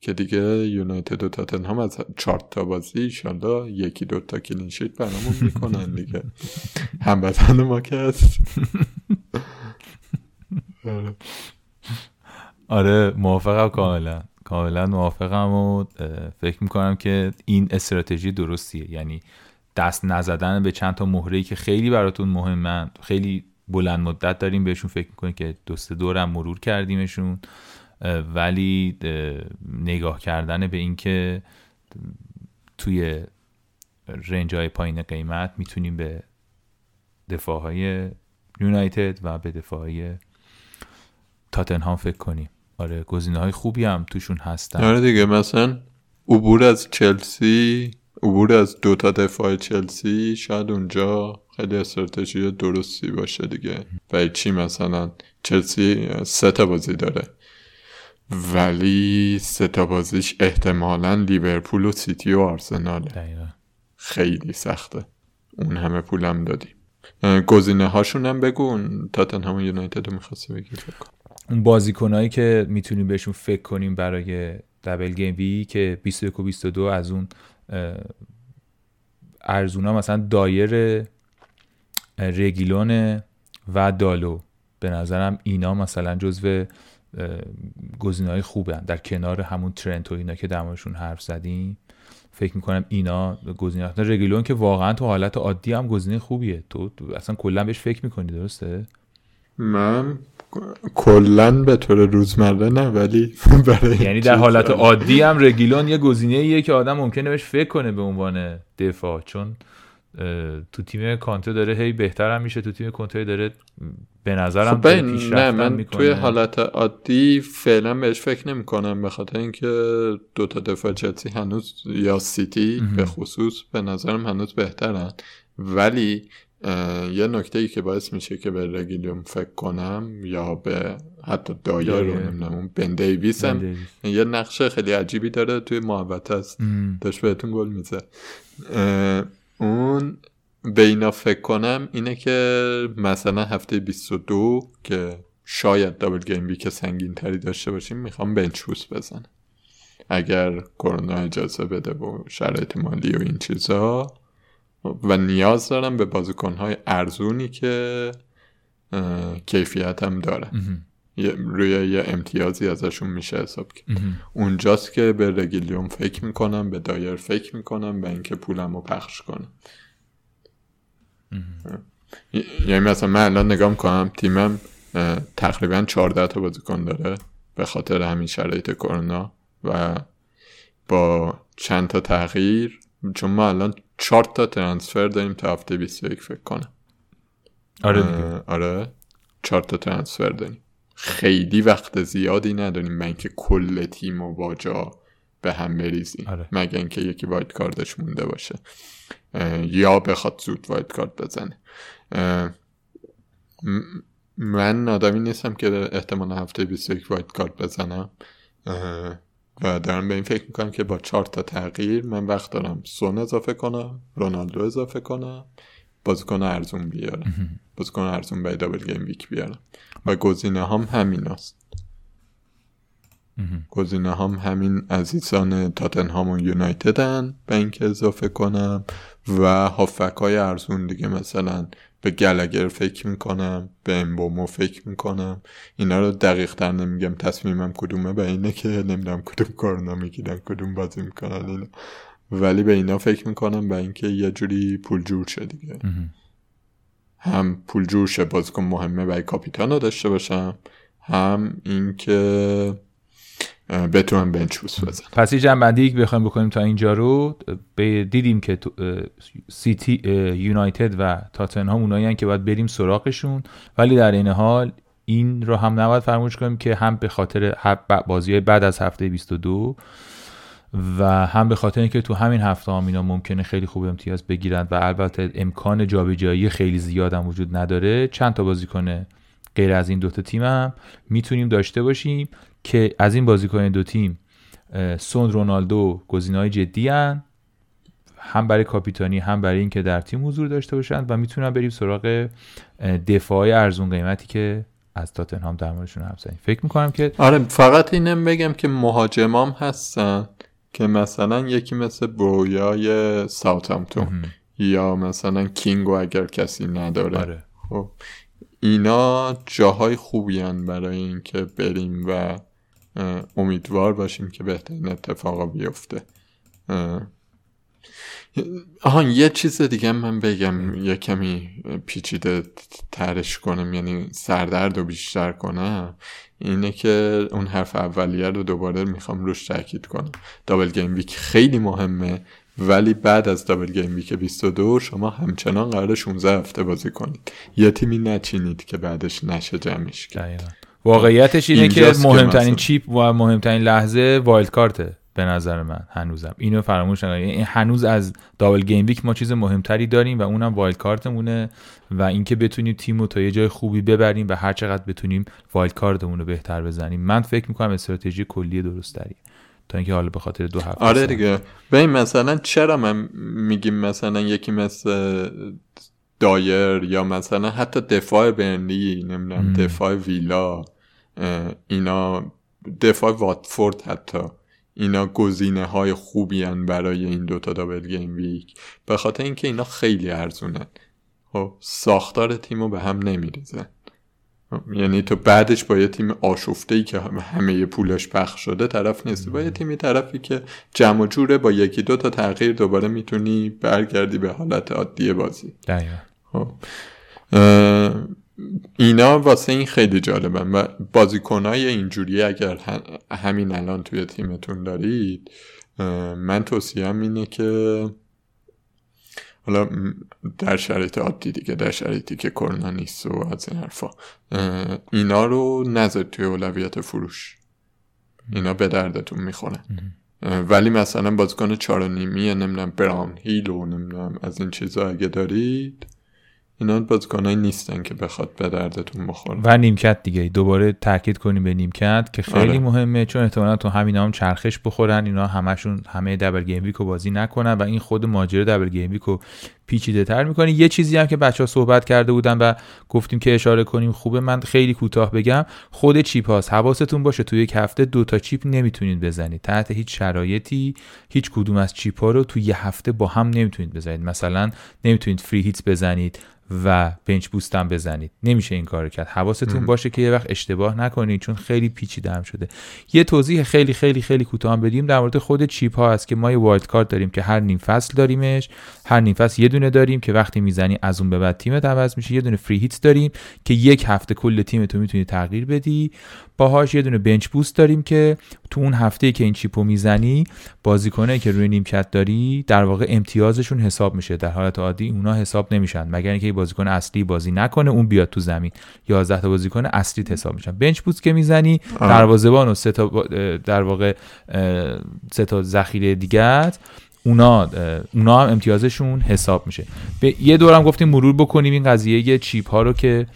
که دیگه یونایتد و تاتنهام از چهار تا بازی ایشالله یکی دو تا کلینشیت برامون می‌کنن دیگه. هموطن ما که هست. آره موافقم کاملا. کاملا موافقم و فکر می‌کنم که این استراتژی درستیه. یعنی دست نزدن به چند تا مهره که خیلی براتون مهمن خیلی بلند مدت داریم بهشون فکر می‌کنیم که دو سه دورم مرور کردیمشون ولی اه، نگاه کردن به اینکه توی رنج های پایین قیمت می‌تونیم به دفاع های یونایتد و به دفاع های تاتنهام فکر کنیم. آره گزینه های خوبی هم توشون هستن. آره دیگه مثلا عبور از چلسی عبور از دوتا دفاع چلسی شاید اونجا خیلی استراتژی درستی باشه دیگه. و چی مثلا؟ چلسی سه تا بازی داره. ولی سه تا بازیش احتمالا لیورپول و سیتی و آرسناله دقیقا. خیلی سخته. اون همه پولم دادیم اه، گزینه هاشون هم بگو. تاتنهام و یونایتد رو می‌خواستی بگی؟ فکر کنم اون بازیکنایی که می‌تونیم بهشون فکر کنیم برای دبل گیم وی که 21 و 22 از اون ارزونا مثلا دایر رگیلون و دالو. به نظرم اینا مثلا جزو گزینه های خوبه در کنار همون ترنت و اینا که در موردشون حرف زدیم فکر می‌کنم اینا گزینه رگیلون که واقعا تو حالت عادی هم گزینه خوبیه. تو اصلا کلا بهش فکر می‌کنی درسته؟ من کلا به طور روزمره نه ولی برای یعنی در حالت. عادی هم رگیلون یه گزینه ایه که آدم ممکنه بهش فکر کنه به عنوان دفاع چون تو تیم کانته داره هی بهتر هم میشه تو تیم کنته داره به نظرم خب پیشرفت نه من می‌کنه. توی حالت عادی فعلا بهش فکر نمی کنم به خاطر اینکه دو تا دفاع چلسی هنوز یا سیتی. به خصوص به نظرم هنوز بهترن ولی یه نکته ای که باعث میشه که به رگیلیوم فکر کنم یا به حتی دایر رو. نمی‌دونم بن دیویس هم. یه نقشه خیلی عجیبی داره توی محوطه است. داشت بهتون گل میزه اون به اینا فکر کنم اینه که مثلا هفته 22 که شاید دابل گیم ویک سنگین تری داشته باشیم می‌خوام بنچ بزنم اگر کرونا اجازه بده و شرایط مالی و این چیزا و نیاز دارم به بازیکنهای ارزونی که کیفیت هم داره. روی یه امتیازی ازشون میشه حساب کرد. اونجاست که به رگیلیوم فکر می‌کنم به دایر فکر می‌کنم به اینکه پولم رو پخش کنم. یعنی مثلا من الان نگاه می‌کنم تیمم تقریبا 14 تا بازیکن داره به خاطر همین شرایط کرونا و با چند تا تغییر چون ما الان 4 تا ترانسفر داریم تا هفته 21 فکر کنم. آره آره. 4 تا ترانسفر داریم. خیلی وقت زیادی نداریم من که کل تیم و باجا به هم بریزیم. آره. مگه اینکه یکی وایت کاردش مونده باشه. یا بخواد زود وایت کارد بزنه. من آدمی نیستم که احتمال هفته 21 وایت کارت بزنم. و دارم به این فکر می‌کنم که با چهار تا تغییر من وقت دارم سون اضافه کنم رونالدو اضافه کنم بازیکن ارزون بیارم. بازیکن ارزون به دابل گیم ویک بیارم. و گزینه هم همین است گزینه هم همین عزیزان تاتنهام و یونایتدن. به اینکه اضافه کنم. و هافک های ارزون دیگه مثلا به گلگر فکر می‌کنم به امبومو فکر می‌کنم. اینا رو دقیق تر نمیگم. تصمیمم کدومه به اینه که نمی‌دونم کدوم کارنا می‌گیرن کدوم بازی می‌کنن اینا. ولی به اینا فکر می‌کنم به اینکه یه جوری پول جور شه دیگه. هم پول جور شه بازیکن مهمه برای کاپیتان رو داشته باشم. هم اینکه بتونم بنچ بوس بزن پس یه جنبندی که بخوایم بکنیم تا اینجا رو دیدیم که سیتی یونایتد و تاتنهام اونایی که باید بریم سراغشون. ولی در این حال این رو هم نباید فراموش کنیم که هم به خاطر بازی بعد از هفته 22 و هم به خاطر اینکه تو همین هفته هم اینا ممکنه خیلی خوب امتیاز بگیرند و البته امکان جابجایی خیلی زیاد هم وجود نداره. چند تا بازیکن غیر از این دوتا تیم هم می‌تونیم داشته باشیم. که از این بازیکن دو تیم سون رونالدو گزینه‌های جدی هن. هم برای کاپیتانی هم برای اینکه در تیم حضور داشته باشند و می‌تونن بریم سراغ دفاعی ارزون قیمتی که از تاتنهام در موردشون حرف زدیم فکر می‌کنم که آره فقط اینم بگم که مهاجمام هستن که مثلا یکی مثل برویای ساوثهامپتون یا مثلا کینگو اگر کسی نداره آره. خب اینا جاهای خوبی برای اینکه بریم و امیدوار باشیم که بهترین اتفاقا بیفته. آهان یه چیز دیگه من بگم یه کمی پیچیده ترش کنم یعنی سردرد رو بیشتر کنم اینه که اون حرف اولیه رو دوباره می‌خوام روش تاکید کنم. double game week خیلی مهمه ولی بعد از double game week 22 شما همچنان قرار 16 هفته بازی کنید. یه تیمی نچینید که بعدش نشه جمعش کرد. واقعیتش اینه که مهمترین chip و مهمترین لحظه wild card ه به نظر من هنوزم. اینو فراموش نکنید. این هنوز از double game week ما چیز مهمتری داریم و اونم wild card مونه و اینکه بتونیم تیم رو تا یه جای خوبی ببریم و هر چقدر بتونیم wild card مون رو بهتر بزنیم. من فکر می‌کنم استراتژی کلی درست داریم تا اینکه حالا به خاطر دو هفته آره دیگه. ببین مثلا چرا من میگیم مثلا یکی مثل دایر یا مثلا حتی دفاع برنلی نمی‌دونم دفاع ویلا اینا دفاع واتفورد حتی اینا گزینه های خوبی هن برای این دوتا دابل گیم ویک به خاطر اینکه اینا خیلی ارزونن. خب ساختار تیم رو به هم نمیریزن. یعنی تو بعدش با یه تیم آشفته ای که همه پولش پخش شده طرف نیست. با یه تیمی طرفی که جمع جوره با یکی دو تا تغییر دوباره می‌تونی برگردی به حالت عادی بازی. خب. اینا واسه این خیلی جالبن. و بازیکنهای اینجوری اگر همین الان توی تیمتون دارید من توصیم اینه که حالا در شرایط عادی دیگه در شرایطی که کرونا نیست و از این حرفا. اینا رو نذار توی اولویت فروش. اینا به دردتون می‌خوره. ولی مثلا بازیکن چهار نیمی نمی‌دونم براون هیل و نمی‌دونم از این چیزا اگه دارید اینا بازیکنایی نیستن که بخواد به دردتون بخوره. و نیمکت دیگه. دوباره تاکید کنیم به نیمکت که خیلی آره. مهمه چون احتمالا تو همین هم چرخش بخورن. اینا همشون همه double game week و بازی نکنن و این خود ماجرا double game week و پیچیده تر می‌کنه یه چیزی هم که بچه ها صحبت کرده بودن و گفتیم که اشاره کنیم خوبه من خیلی کوتاه بگم. خود chip هاست. حواستون باشه توی یک هفته دو تا chip نمی‌تونید بزنید. تحت هیچ شرایطی هیچ کدوم از chip ها رو توی یه هفته با هم نمی‌تونید بزنید. مثلا نمی‌تونید free hit بزنید و bench boost هم بزنید. نمیشه این کار کرد. حواستون باشه که یه وقت اشتباه نکنید چون خیلی پیچیده هم شده. یه توضیح خیلی خیلی خیلی کوتاه بدیم. در مورد خود chip ها هست که ما یه wild card داریم که هر نیم فصل داریمش. هر نیم فصل یه دونه داریم که وقتی می‌زنی از اون به بعد تیمت عوض میشه. یه دونه free hit داریم که یک هفته کل تیمتو می‌تونی تغییر بدی. باهاش یه دونه bench boost داریم که تو اون هفته که این chip و می‌زنی بازیکنه که روی نیمکت داری در واقع امتیازشون حساب میشه. در حالت عادی اونا حساب نمیشن. مگر اینکه بازیکن اصلی بازی نکنه اون بیاد تو زمین. 11 تا بازیکن اصلی حساب میشن. بنچ بوست که می‌زنی دروازه‌بان و سه تا در واقع سه تا ذخیره دیگه اونا اونا هم امتیازشون حساب میشه. به یه دورم گفتیم مرور بکنیم این قضیه چیپ ها رو که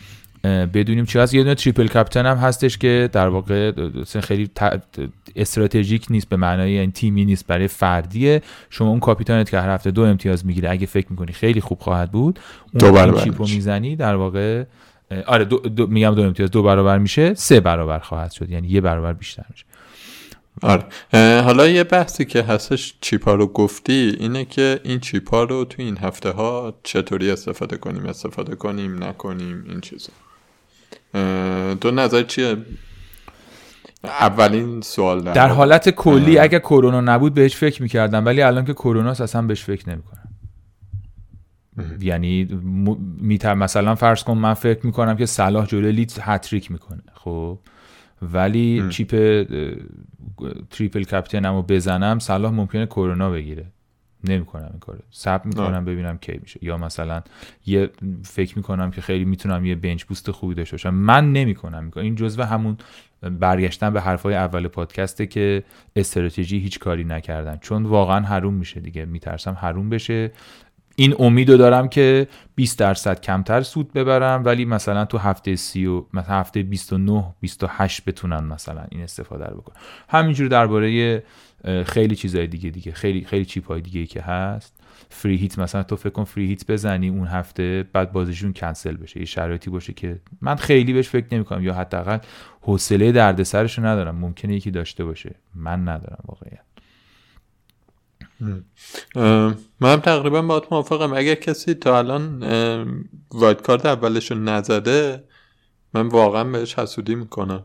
بدونیم چی هست. یه دونه تریپل کپتن هم هستش که در واقع خیلی استراتژیک نیست به معنای این تیمی نیست برای فردیه. شما اون کاپیتانت که هر هفته دو امتیاز می‌گیره اگه فکر می‌کنی خیلی خوب خواهد بود اون دو چیپو می‌زنی در واقع آره دو, میگم دو امتیاز دو برابر میشه سه برابر خواهد شد. یعنی یه برابر بیشتر میشه. آره. حالا یه بحثی که هستش چیپا رو گفتی اینه که این چیپا رو تو این هفته ها چطوری استفاده کنیم استفاده کنیم نکنیم این چیزا. تو نظر چیه؟ اولین سوال در, در حالت کلی اگه کرونا نبود بهش فکر می‌کردم ولی الان که کرونا اصلا بهش فکر نمی‌کنم. یعنی میتر مثلا فرض کن من فکر می‌کنم که صلاح جلوی لیدز هتریک می‌کنه. خب؟ ولی چیپ تریپل کپتنمو بزنم صلاح ممکنه کرونا بگیره. نمی‌کنم این کارو. سب می‌کنم ببینم کی میشه. یا مثلا یه فکر می‌کنم که خیلی می‌تونم یه بنچ بوست خوبی داشته باشم. من نمی‌کنم می‌کنم این جزو همون برگشتن به حرفای اول پادکسته که استراتژی هیچ کاری نکردن. چون واقعا حروم میشه دیگه. میترسم حروم بشه. این امیدو دارم که 20 درصد کمتر سود ببرم ولی مثلا تو هفته سی و مثلا هفته 29 28 بتونن مثلا این استفاده رو بکنم همینجور درباره خیلی چیزای دیگه دیگه خیلی خیلی چیپ دیگه که هست. فری هیت مثلا تو فکر کن فری هیت بزنی اون هفته بعد بازیشون کنسل بشه. یه شرایطی باشه که من خیلی بهش فکر نمی کنم یا حداقل حوصله دردسرش رو ندارم. ممکنه یکی داشته باشه. من ندارم واقعیت. من تقریبا با موافقم. اگر کسی تا الان وایت کارت اولش رو نزده من واقعا بهش حسودی می‌کنم.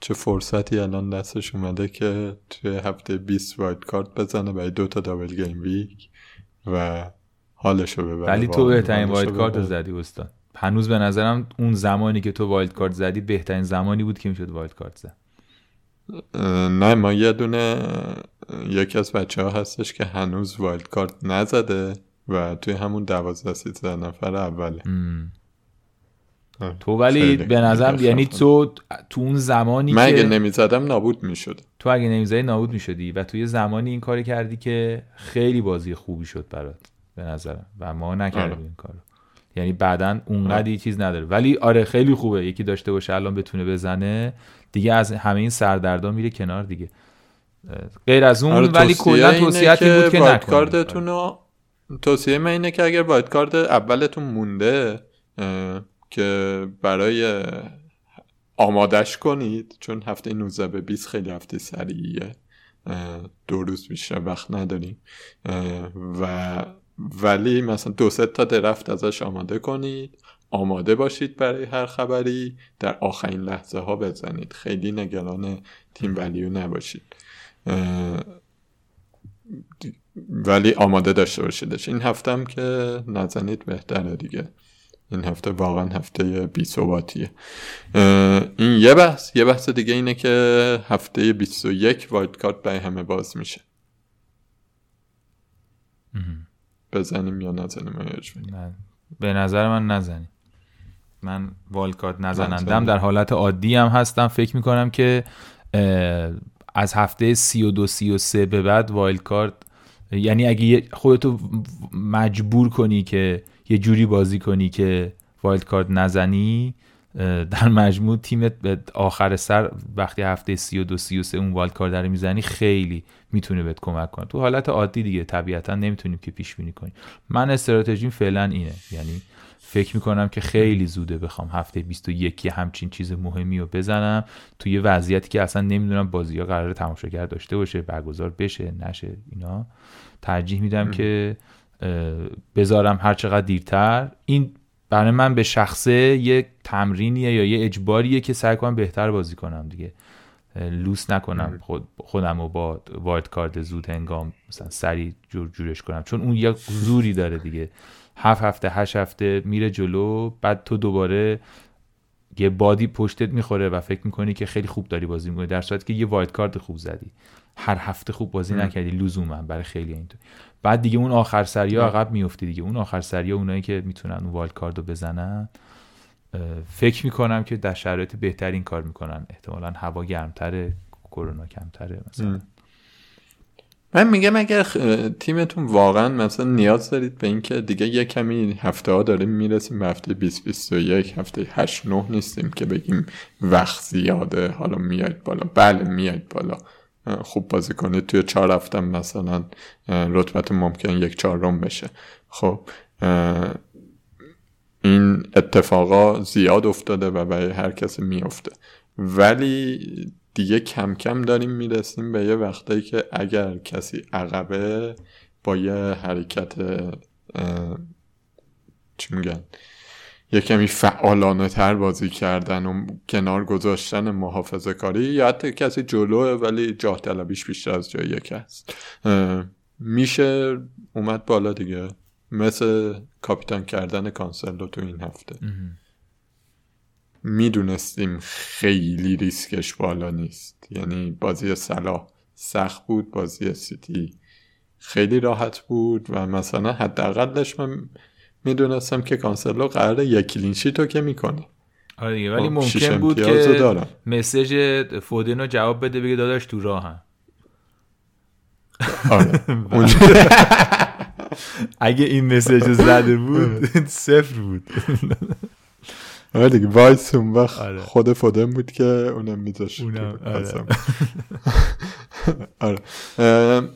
چه فرصتی الان دستش اومده که توی هفته 20 وایت کارت بزنه برای دو تا دابل game week و حالشو ببره. ولی تو بهترین wild card رو زدی استاد. هنوز به نظرم اون زمانی که تو wild card زدی بهترین زمانی بود که می‌شد wild card زد نه ما یه دونه یکی از بچه ها هستش که هنوز wild card نزده و توی همون دوازده سیزده نفر اوله. تو ولی به نظرم یعنی تو تو اون زمانی من اگه نمی‌زدم نابود می‌شد. تو اگه نمی‌زدی نابود می‌شدی و توی زمانی این کاری کردی که خیلی بازی خوبی شد برات به نظرم. و ما نکردیم آره. این کارو. یعنی بعدا اونقدر چیز نداره. ولی آره خیلی خوبه. یکی داشته باشه الان بتونه بزنه. دیگه از همه این سردردا میره کنار دیگه. غیر از اون آره ولی کلا توصیه‌ای بود که نکنید آره. توصیه من اینه که اگر وایت کارت اولتون مونده که برای آمادش کنید چون هفته 19 به 20 خیلی هفته سریعیه دو روز بیشتر وقت نداریم. و ولی مثلا دو سه تا درفت ازش آماده کنید آماده باشید برای هر خبری در آخرین لحظه ها بزنید. خیلی نگران تیم ولیو نباشید. ولی آماده داشته باشیدش. این هفته هم که نزنید بهتره دیگه. این هفته واقعا هفته بی ثباتیه این یه بحث. یه بحث دیگه اینه که هفته 21 wild card برای همه باز میشه. بزنیم یا نزنیم من به نظر من نزنیم. من کارت نزنندم. در حالت عادی هم هستم. فکر می‌کنم که از هفته 32 33 به بعد wild card یعنی اگه خودتو مجبور کنی که یه جوری بازی کنی که وایلد کارت نزنی در مجموع تیمت به آخر سر وقتی هفته 32 33 اون والد کار رو می‌زنی خیلی می‌تونه بهت کمک کنه. تو حالت عادی دیگه طبیعتا نمی‌تونیم که پیش بینی کنیم. من استراتژیم فعلا اینه. یعنی فکر می‌کنم که خیلی زوده بخوام هفته 21 همچین چیز مهمی رو بزنم توی وضعیتی که اصلا نمی‌دونم بازی ها قرار تماشاگر داشته باشه برگزار بشه نشه اینا. ترجیح میدم که بذارم هر چقدر دیرتر. این برای من به شخصه یه تمرینیه یا یه اجباریه که سعی کنم بهتر بازی کنم دیگه. لوس نکنم خود خودم رو با وایت کارد زود هنگام مثلا سری جور جورش کنم. چون اون یک زوری داره دیگه. هفت هفته هشت هفته میره جلو بعد تو دوباره یه بادی پشتت می‌خوره و فکر می‌کنی که خیلی خوب داری بازی می‌کنی در صورتی که یه وایت کارد خوب زدی. هر هفته خوب بازی نکردی لزوما برای خیلی اینطور. بعد دیگه اون آخر سری ها عقب میفتی دیگه. اون آخر سری ها اونایی که می‌تونن اون وایلد کارد رو بزنن فکر می‌کنم که در شرایط بهتر این کار می‌کنن. احتمالا هوا گرمتره کرونا کمتره مثلا. من میگم اگر تیمتون واقعا مثلا نیاز دارید به اینکه دیگه یه کمی هفته ها داریم می‌رسیم به هفته 20 21 هفته 8 9 نیستیم که بگیم وقت زیاده حالا میاید بالا. بله میاید بالا. خوب بازی کنید. توی چهار هفته مثلا رتبت ممکن یک چهارم بشه. خب این اتفاقا زیاد افتاده و برای هر کسی میفته ولی دیگه کم کم داریم می‌رسیم به یه وقتایی که اگر کسی عقبه با یه حرکت چی میگن یه کمی فعالانه تر بازی کردن و کنار گذاشتن محافظه کاری یا حتی کسی جلوه ولی جاه طلبیش بیشتر از جای یک هست میشه اومد بالا دیگه مثل کاپیتان کردن کانسلو تو این هفته. می‌دونستیم خیلی ریسکش بالا نیست. یعنی بازی صلاح سخت بود بازی سیتی خیلی راحت بود و مثلا حداقلش من می‌دونستم که کانسلو قرار یک clean sheet رو که می‌کنه. آره دیگه ولی خب، ممکن بود که message فودن رو جواب بده بگه داداش تو راه هم. آره. اگه این message زده بود صفر بود. آره دیگه وایس اون وقت آره. خود فودن بود که اونم میذاشت اونم آره. آره.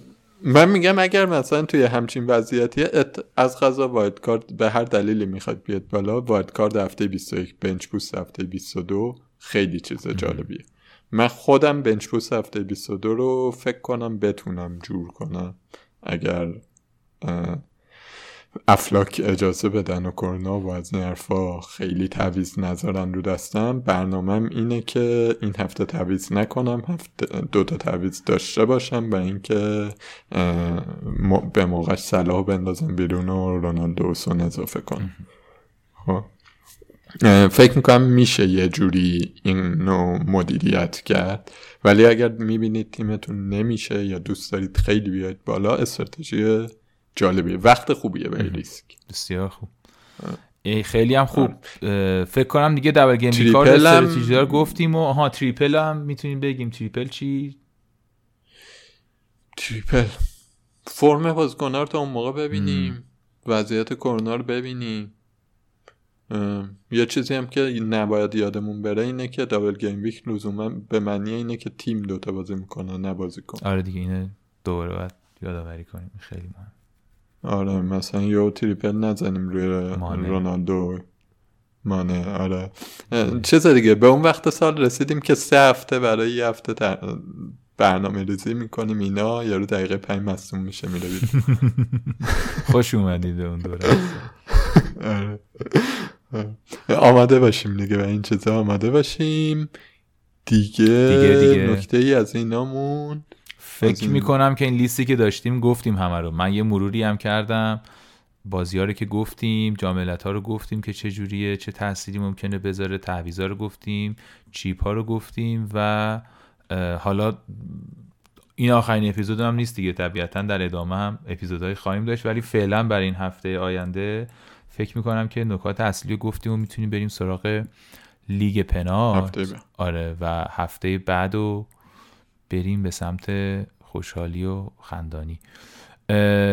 من میگم اگر مثلا توی همچین وضعیتی از غذا وایت کارت به هر دلیلی می‌خواد بیاد بالا وایت کارت هفته 21 بنچ بوست هفته 22 خیلی چیز جالبیه من خودم بنچ بوست هفته 22 رو فکر کنم بتونم جور کنم اگر افلاک اجازه بدن و کرونا و از این حرفا خیلی تعویز نذارن رو دستم. برنامهم اینه که این هفته تعویز نکنم هفته دو تا تعویض داشته باشم و اینکه به موقع صلاح بندازم بیرون و رونالدو سان اضافه کنم. خب. فکر می‌کنم میشه یه جوری این نوع مدیریت کرد. ولی اگر می‌بینید تیمتون نمیشه یا دوست دارید خیلی بیاید بالا استراتژی جالبیه وقت خوبیه برای ریسک. بسیار خوب. خیلی هم خوب. فکر کنم دیگه double game کارت استراتژی گفتیم و ها triple هم می‌تونیم بگیم. triple چی؟ triple. فرم بازیکن‌ها رو تا اون موقع ببینیم. وضعیت کرونا رو ببینیم. یه چیزی هم که نباید یادمون بره اینه که double game week لزوما به معنی اینه که تیم دوتا بازی می‌کنه نه بازی کن آره دیگه اینه دوباره باید یادآوری کنیم. خیلی مهم آره مثلا یه triple نزنیم روی رونالدو. مانه آره. چیز دیگه به اون وقت سال رسیدیم که سه هفته برای یه هفته برنامه ریزی می‌کنیم اینا یارو دقیقه پنج مصوم میشه میره خوش اومدید اون دوره. آره. آماده باشیم دیگه به این چیزا آماده باشیم. دیگه, دیگه, دیگه. نکته ای از اینامون. فکر می‌کنم که این لیستی که داشتیم گفتیم همه رو. من یه مروری هم کردم. بازی ها رو که گفتیم جاملت ها رو گفتیم که چه جوریه چه تأثیری ممکنه بذاره. ها رو گفتیم چیپ ها رو گفتیم و حالا این آخرین اپیزود هم نیست دیگه. طبیعتا در ادامه هم اپیزودهای خواهیم داشت. ولی فعلا برای این هفته آینده فکر می‌کنم که نکات اصلی رو گفتیم و می‌تونیم بریم سراغ لیگ پنات آره و هفته بعد و بریم به سمت خوشحالی و خندانی.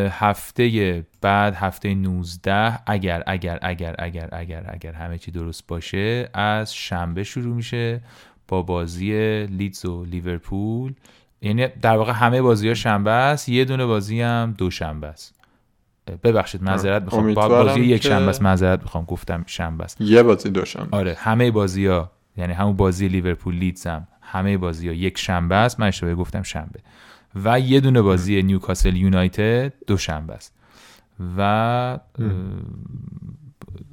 هفته بعد هفته 19 اگر اگر اگر اگر اگر اگر همه چی درست باشه از شنبه شروع میشه با بازی لیدز و لیورپول. یعنی در واقع همه بازی ها شنبه است یه دونه بازی هم دوشنبه است. ببخشید معذرت می‌خوام. بازی یک شنبه است معذرت می‌خوام گفتم شنبه است. یه بازی دوشنبه آره همه بازی ها یعنی همون بازی لیورپول لیدز هم همه بازی ها. یک شنبه است. من اشتباه گفتم شنبه. و یه دونه بازی نیوکاسل یونایتد دوشنبه است. و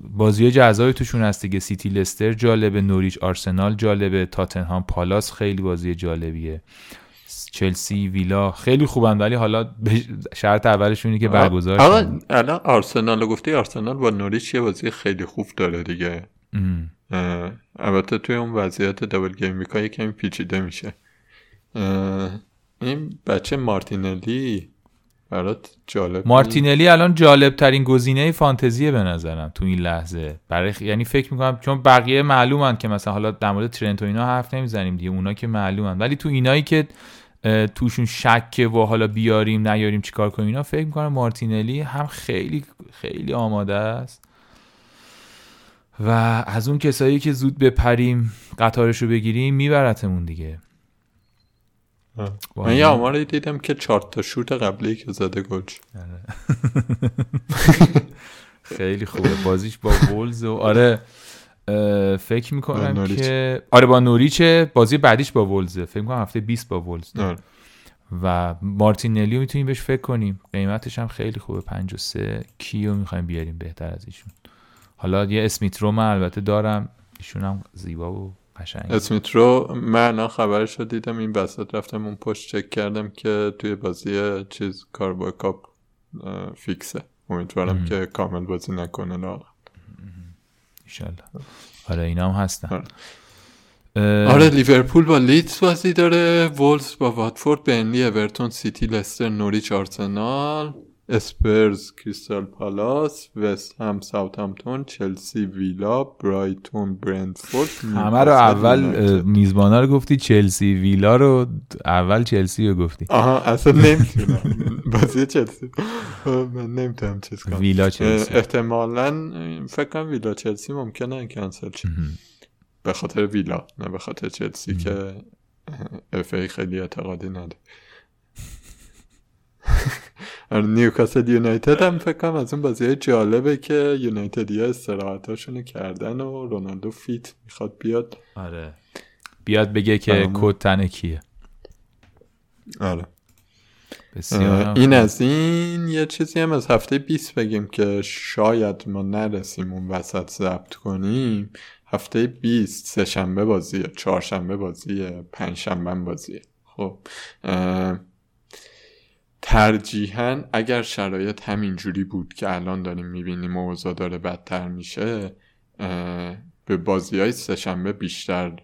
بازی جزایی توشون هست دیگه. سیتی لستر جالبه. نوریچ آرسنال جالبه. تاتنهام پالاس خیلی بازی جالبیه. چلسی ویلا خیلی خوبن. ولی حالا شرط اولشونی که برگزار الان آرسنال گفتی. آرسنال با نوریچ یه بازی خیلی خوب داره دیگه. البته توی اون وضعیت دابل گیم ویکا کمی پیچیده میشه. این بچه مارتینلی برات جالب مارتینلی الان جالب ترین گزینه فانتزیه به نظرم تو این لحظه. برای یعنی فکر می‌کنم چون بقیه معلومن که مثلا حالا در مورد ترنت و اینا حرف نمی‌زنیم دیگه اونا که معلومن. ولی تو اینایی که توشون شکه و حالا بیاریم نیاریم چیکار کنیم اینا فکر می‌کنم مارتینلی هم خیلی خیلی آماده است. و از اون کسایی که زود بپریم قطارش رو بگیریم میبرتمون دیگه. من یه آماری دیدم که چهار تا شوت قبلی که زده گلش آره. خیلی خوبه. بازیش با وولز و آره. فکر می‌کنم که آره با نوریچه. بازی بعدیش با ولزه. فکر می‌کنم هفته 20 با ولز آره. و مارتینلی می‌تونیم بهش فکر کنیم. قیمتش هم خیلی خوبه. 53 کیو می‌خوایم بیاریم بهتر از ایشون؟ حالا یه اسمیت رو من البته دارم. ایشون هم زیبا و قشنگ. اسمیت رو من خبرش رو دیدم این وسط رفتم اون پشت چک کردم که توی بازی چیز Carabao Cup فیکسه. امیدوارم که کامل بازی نکنه لااقل ایشالله. آره اینا هم هستن آره لیورپول با لیدز بازی داره. وولز با واتفورد برنلی اورتون سیتی لستر نوریچ آرسنال. اسپرز کریستال پالاس وست هم ساوثهامپتون چلسی ویلا برایتون برندفورد همه رو اول میزبانا رو گفتی چلسی ویلا رو اول چلسی رو گفتی. آها اصلا نمی‌تونم. بازی چلسی. من نمی‌تونم چیز کنم. ویلا چلسی. احتمالا فکر کنم ویلا چلسی ممکنه کنسل شه. به خاطر ویلا نه به خاطر چلسی که افی خیلی اعتقادی نده آره، نیوکاسل یونایتد هم فکر کنم از اون بازی جالبه که یونایتدی ها استراحتاشونو کردن و رونالدو فیت می‌خواد بیاد. آره. بیاد بگه که کد تنه کیه. آره. این از این یه چیزی هم از هفته 20 بگیم که شاید ما نرسیم اون وسط ضبط کنیم. هفته 20 سه شنبه بازیه چهارشنبه بازیه پنج شنبه بازیه. خب ترجیحاً اگر شرایط همینجوری بود که الان داریم می‌بینیم اوضاع داره بدتر میشه به بازی های سهشنبه بیشتر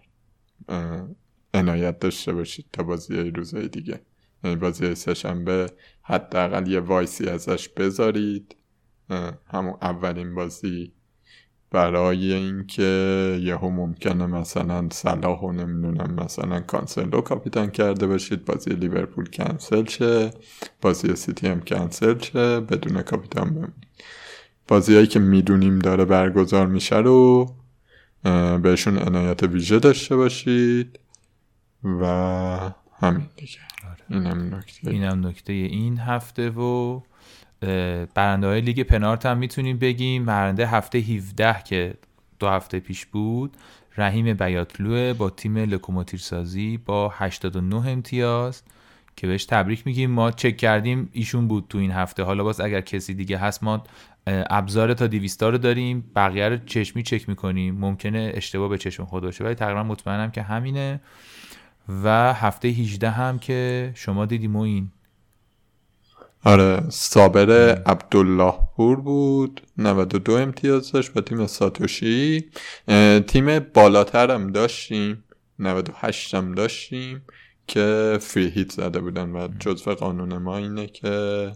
عنایت داشته باشید تا بازی های روزهای دیگه. یعنی بازی های سهشنبه حداقل یه vice ی ازش بذارید همون اولین بازی برای اینکه یهو ممکنه مثلا صلاح و نمی‌دونم مثلا کانسلو کاپیتان کرده باشید بازی لیورپول کنسل شه بازی سیتی هم کنسل شه بدون کاپیتان بمونید. بازی هایی که می‌دونیم داره برگزار میشه رو بهشون عنایت ویژه داشته باشید و همین دیگه. آره. اینم نکته. اینم نکته این هفته و برنده های لیگ پنارت هم می‌تونیم بگیم. برنده هفته 17 که دو هفته پیش بود رحیم بیاتلوه با تیم لوکوموتیو سازی با 89 امتیاز که بهش تبریک میگیم. ما چک کردیم ایشون بود تو این هفته. حالا باز اگر کسی دیگه هست ما ابزار تا دیویستا رو داریم. بقیه رو چشمی چک می‌کنیم. ممکنه اشتباه به چشم خود باشه ولی تقریبا مطمئنم که همینه. و هفته 18 هم که شما دیدیم و این. آره صابر عبدالله پور بود 92 امتیاز داشت و تیم ساتوشی. تیم بالاتر هم داشتیم 98 هم داشتیم که فری هیت زده بودن و جزو قانون ما اینه که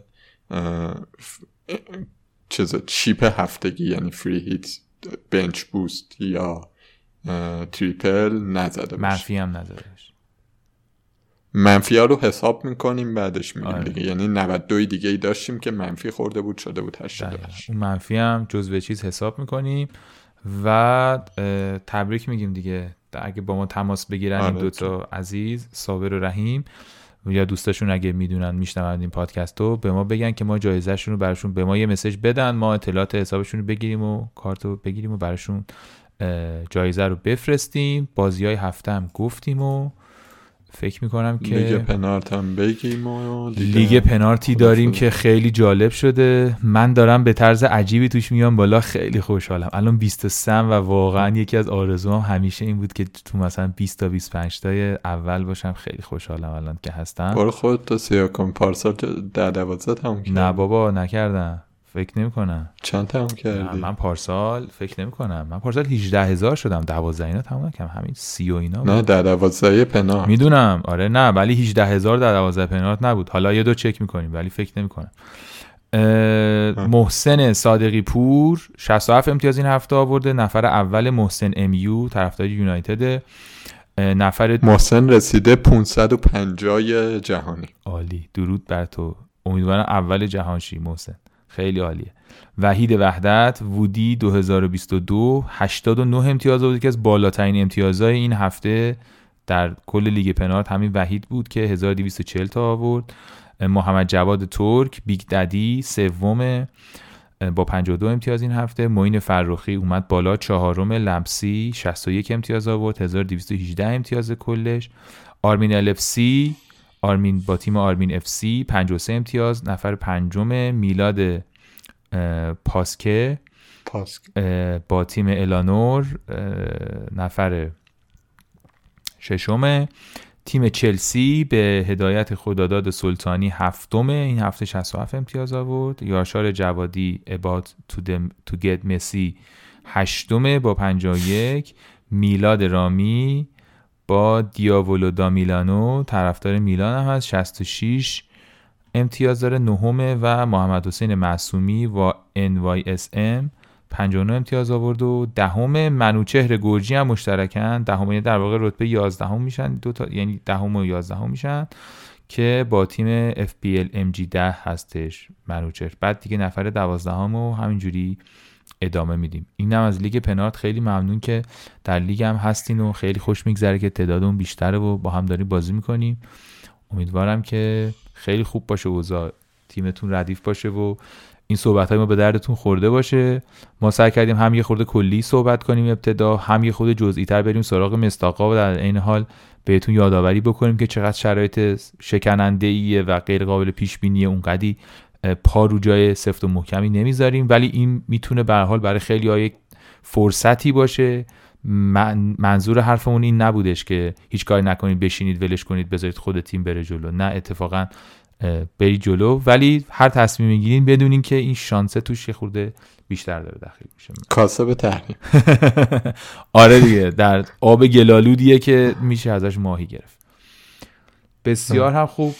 چیز چیپ هفتگی یعنی فری هیت بنچ بوست یا تریپل نزده باشه. منفی هم نزده. منفی ها رو حساب می‌کنیم بعدش میگیم آره. دیگه. یعنی 92 دیگه ای داشتیم که منفی خورده بود شده بود 88 اون منفی هم جزء چیز حساب می‌کنیم و تبریک میگیم دیگه. اگه با ما تماس بگیرن این آره. دوتا عزیز صابر و رحیم. یا دوستاشون اگه می‌دونن میشنون این پادکست رو به ما بگن که ما جایزهشون رو براشون به ما یه مسج بدن. ما اطلاعات حسابشون رو بگیریم و کارت رو بگیریم و براشون جایزه رو بفرستیم. بازی های هفته هم گفتیم و فکر می‌کنم که لیگ پنارت هم بگیم و لیگ پنارتی داریم. که خیلی جالب شده. من دارم به طرز عجیبی توش میام بالا خیلی خوشحالم. الان 23 و واقعا یکی از آرزوام همیشه این بود که تو مثلا 20 تا 25 تای اول باشم. خیلی خوشحالم الان که هستم. برو خودت تو سیاه کن پارسال ده دوازده تموم کردی؟ نه بابا نکردم. فکر نمی کنم چند تموم کردی؟ من پارسال فکر نمی کنم من پارسال 18 هزار شدم 12 اینا تمام نکردم. همین 30 و اینا بود. نه ده دوازده پناه می‌دونم. آره نه ولی 18 هزار در 12 پنارت نبود. حالا یه دو چک می‌کنیم ولی فکر نمی‌کنم. محسن صادقی پور 67 امتیاز این هفته آورده. نفر اول محسن ام یو طرفدار یونایتد. نفر محسن رسیده 550 جهانی. عالی. درود بر تو. امیدوارم اول جهانشی محسن. خیلی عالیه. وحید وحدت وودی 2022 89 امتیاز آورد که از بالاترین امتیازهای این هفته در کل لیگ پنارت همین وحید بود که 1240 تا آورد. محمد جواد ترک Big Daddy سوم با 52 امتیاز این هفته. معین فرخی اومد بالا چهارم لمسی 61 امتیاز آورد 1218 امتیاز کلش. آرمین الفسی آرمین با تیم آرمین اف سی 53 امتیاز نفر پنجم میلاد پاسکه پاس اه، با تیم الانور نفر ششم. تیم چلسی به هدایت خداداد سلطانی هفتم. این هفته 67 امتیاز آورد. یاشار جوادی them, to get مسی هشتم. با 51 میلاد رامی دیاولو دا میلانو طرفدار میلان هم هست 66 امتیاز داره نهمه و محمد حسین معصومی و NYSM 59 امتیاز آورد و دهم منوچهر گرجی هم مشترکن. دهم یعنی در واقع رتبه 11 هم میشن. دو تا یعنی دهم و 11 هم میشن که با تیم FPL MG10 هستش منوچهر. بعد دیگه نفر 12 هم و همینجوری ادامه میدیم. این هم از لیگ پنارت خیلی ممنون که در لیگ هم هستین و خیلی خوش میگذره که تعدادمون بیشتره و با هم داریم بازی می‌کنیم. امیدوارم که خیلی خوب باشه اوضاع تیمتون ردیف باشه و این صحبت های ما به دردتون خورده باشه. ما سعی کردیم هم یه خورده کلی صحبت کنیم ابتدا هم یه خورده جزئی تر بریم سراغ مستاقا و در این حال بهتون یادآوری بکنیم که چقدر شرایط شکننده ایه و غیر قابل پیش بینی اونقدی پا رو جای سفت و محکمی نمی‌ذاریم ولی این می‌تونه به هر حال برای خیلی ها یک فرصتی باشه. من منظور حرفمون این نبودش که هیچ کاری نکنید بشینید ولش کنید بذارید خود تیم بره جلو. نه اتفاقا برید جلو. ولی هر تصمیم می‌گیرین بدونین که این شانسه توش یه خورده بیشتر داره داخل میشه. کاسب تحریم. آره دیگه در آب گلالودیه که میشه ازش ماهی گرفت. بسیار هم خوب.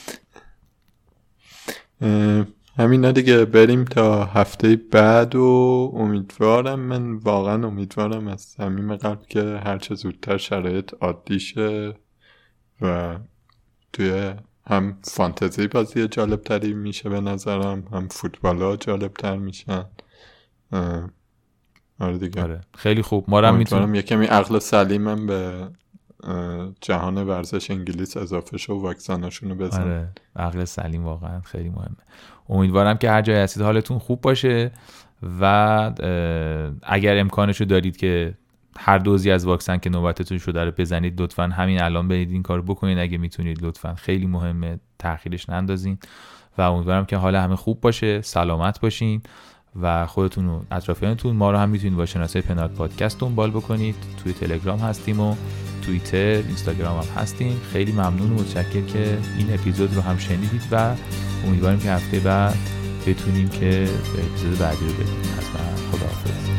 همینا دیگه بریم تا هفته بعد و امیدوارم من واقعا امیدوارم از صمیم قلب که هرچه زودتر شرایط عادی شه و توی هم فانتزی بازی جالب تری میشه به نظرم هم فوتبال ها جالب تر میشن آره دیگه. آره خیلی خوب. ما هم می‌تونم یه کمی عقل سلیمم به جهان ورزش انگلیس اضافه شو و واکسناشونو بزن آره عقل سلیم واقعا خیلی مهمه. امیدوارم که هر جای هستید حالتون خوب باشه و اگر امکانشو دارید که هر دوزی از واکسن که نوبتتون شده رو بزنید لطفا همین الان برید این کار بکنید. اگه می‌تونید لطفا خیلی مهمه تاخیرش نندازین و امیدوارم که حال همه خوب باشه سلامت باشین. و خودتون و اطرافیانتون ما رو هم می‌تونید با شناسه پنارت پادکست دنبال بکنید. توی تلگرام هستیم و توییتر اینستاگرام هم هستیم. خیلی ممنون و متشکر که این اپیزود رو هم شنیدید و امیدواریم که هفته بعد بتونیم که اپیزود بعدی رو ببینیم از من خداحافظ.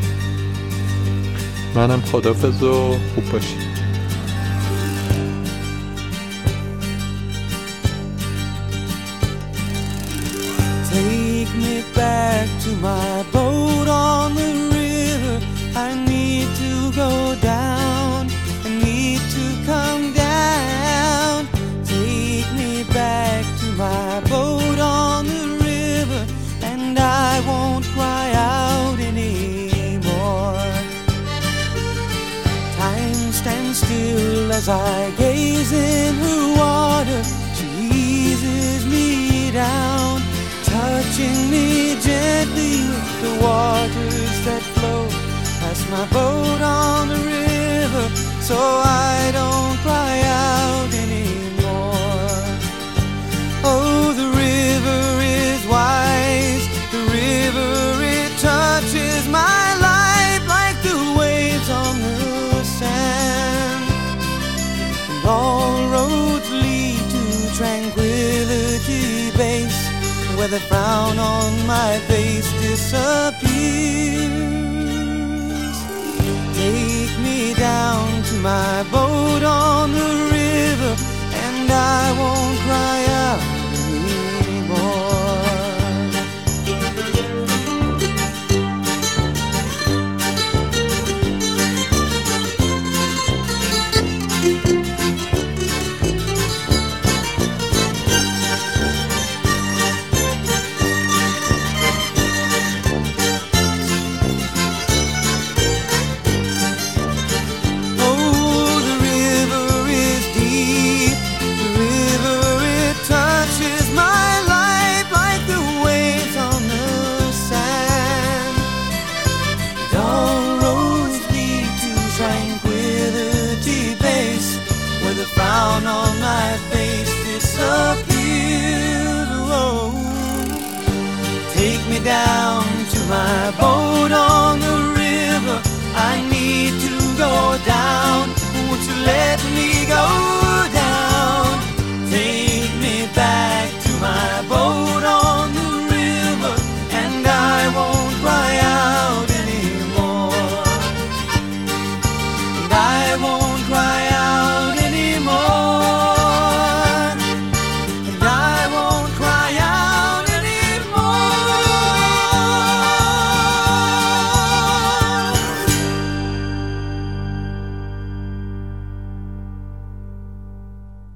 منم خداحافظ و خوب باشید. my boat on the river. I need to go down. I need to come down. Take me back to my boat on the river, and I won't cry out anymore. Time stands still as I gaze. the waters that flow past my boat on the river, so I don't. where the frown on my face disappears. Take me down to my boat on the river, and I won't cry out.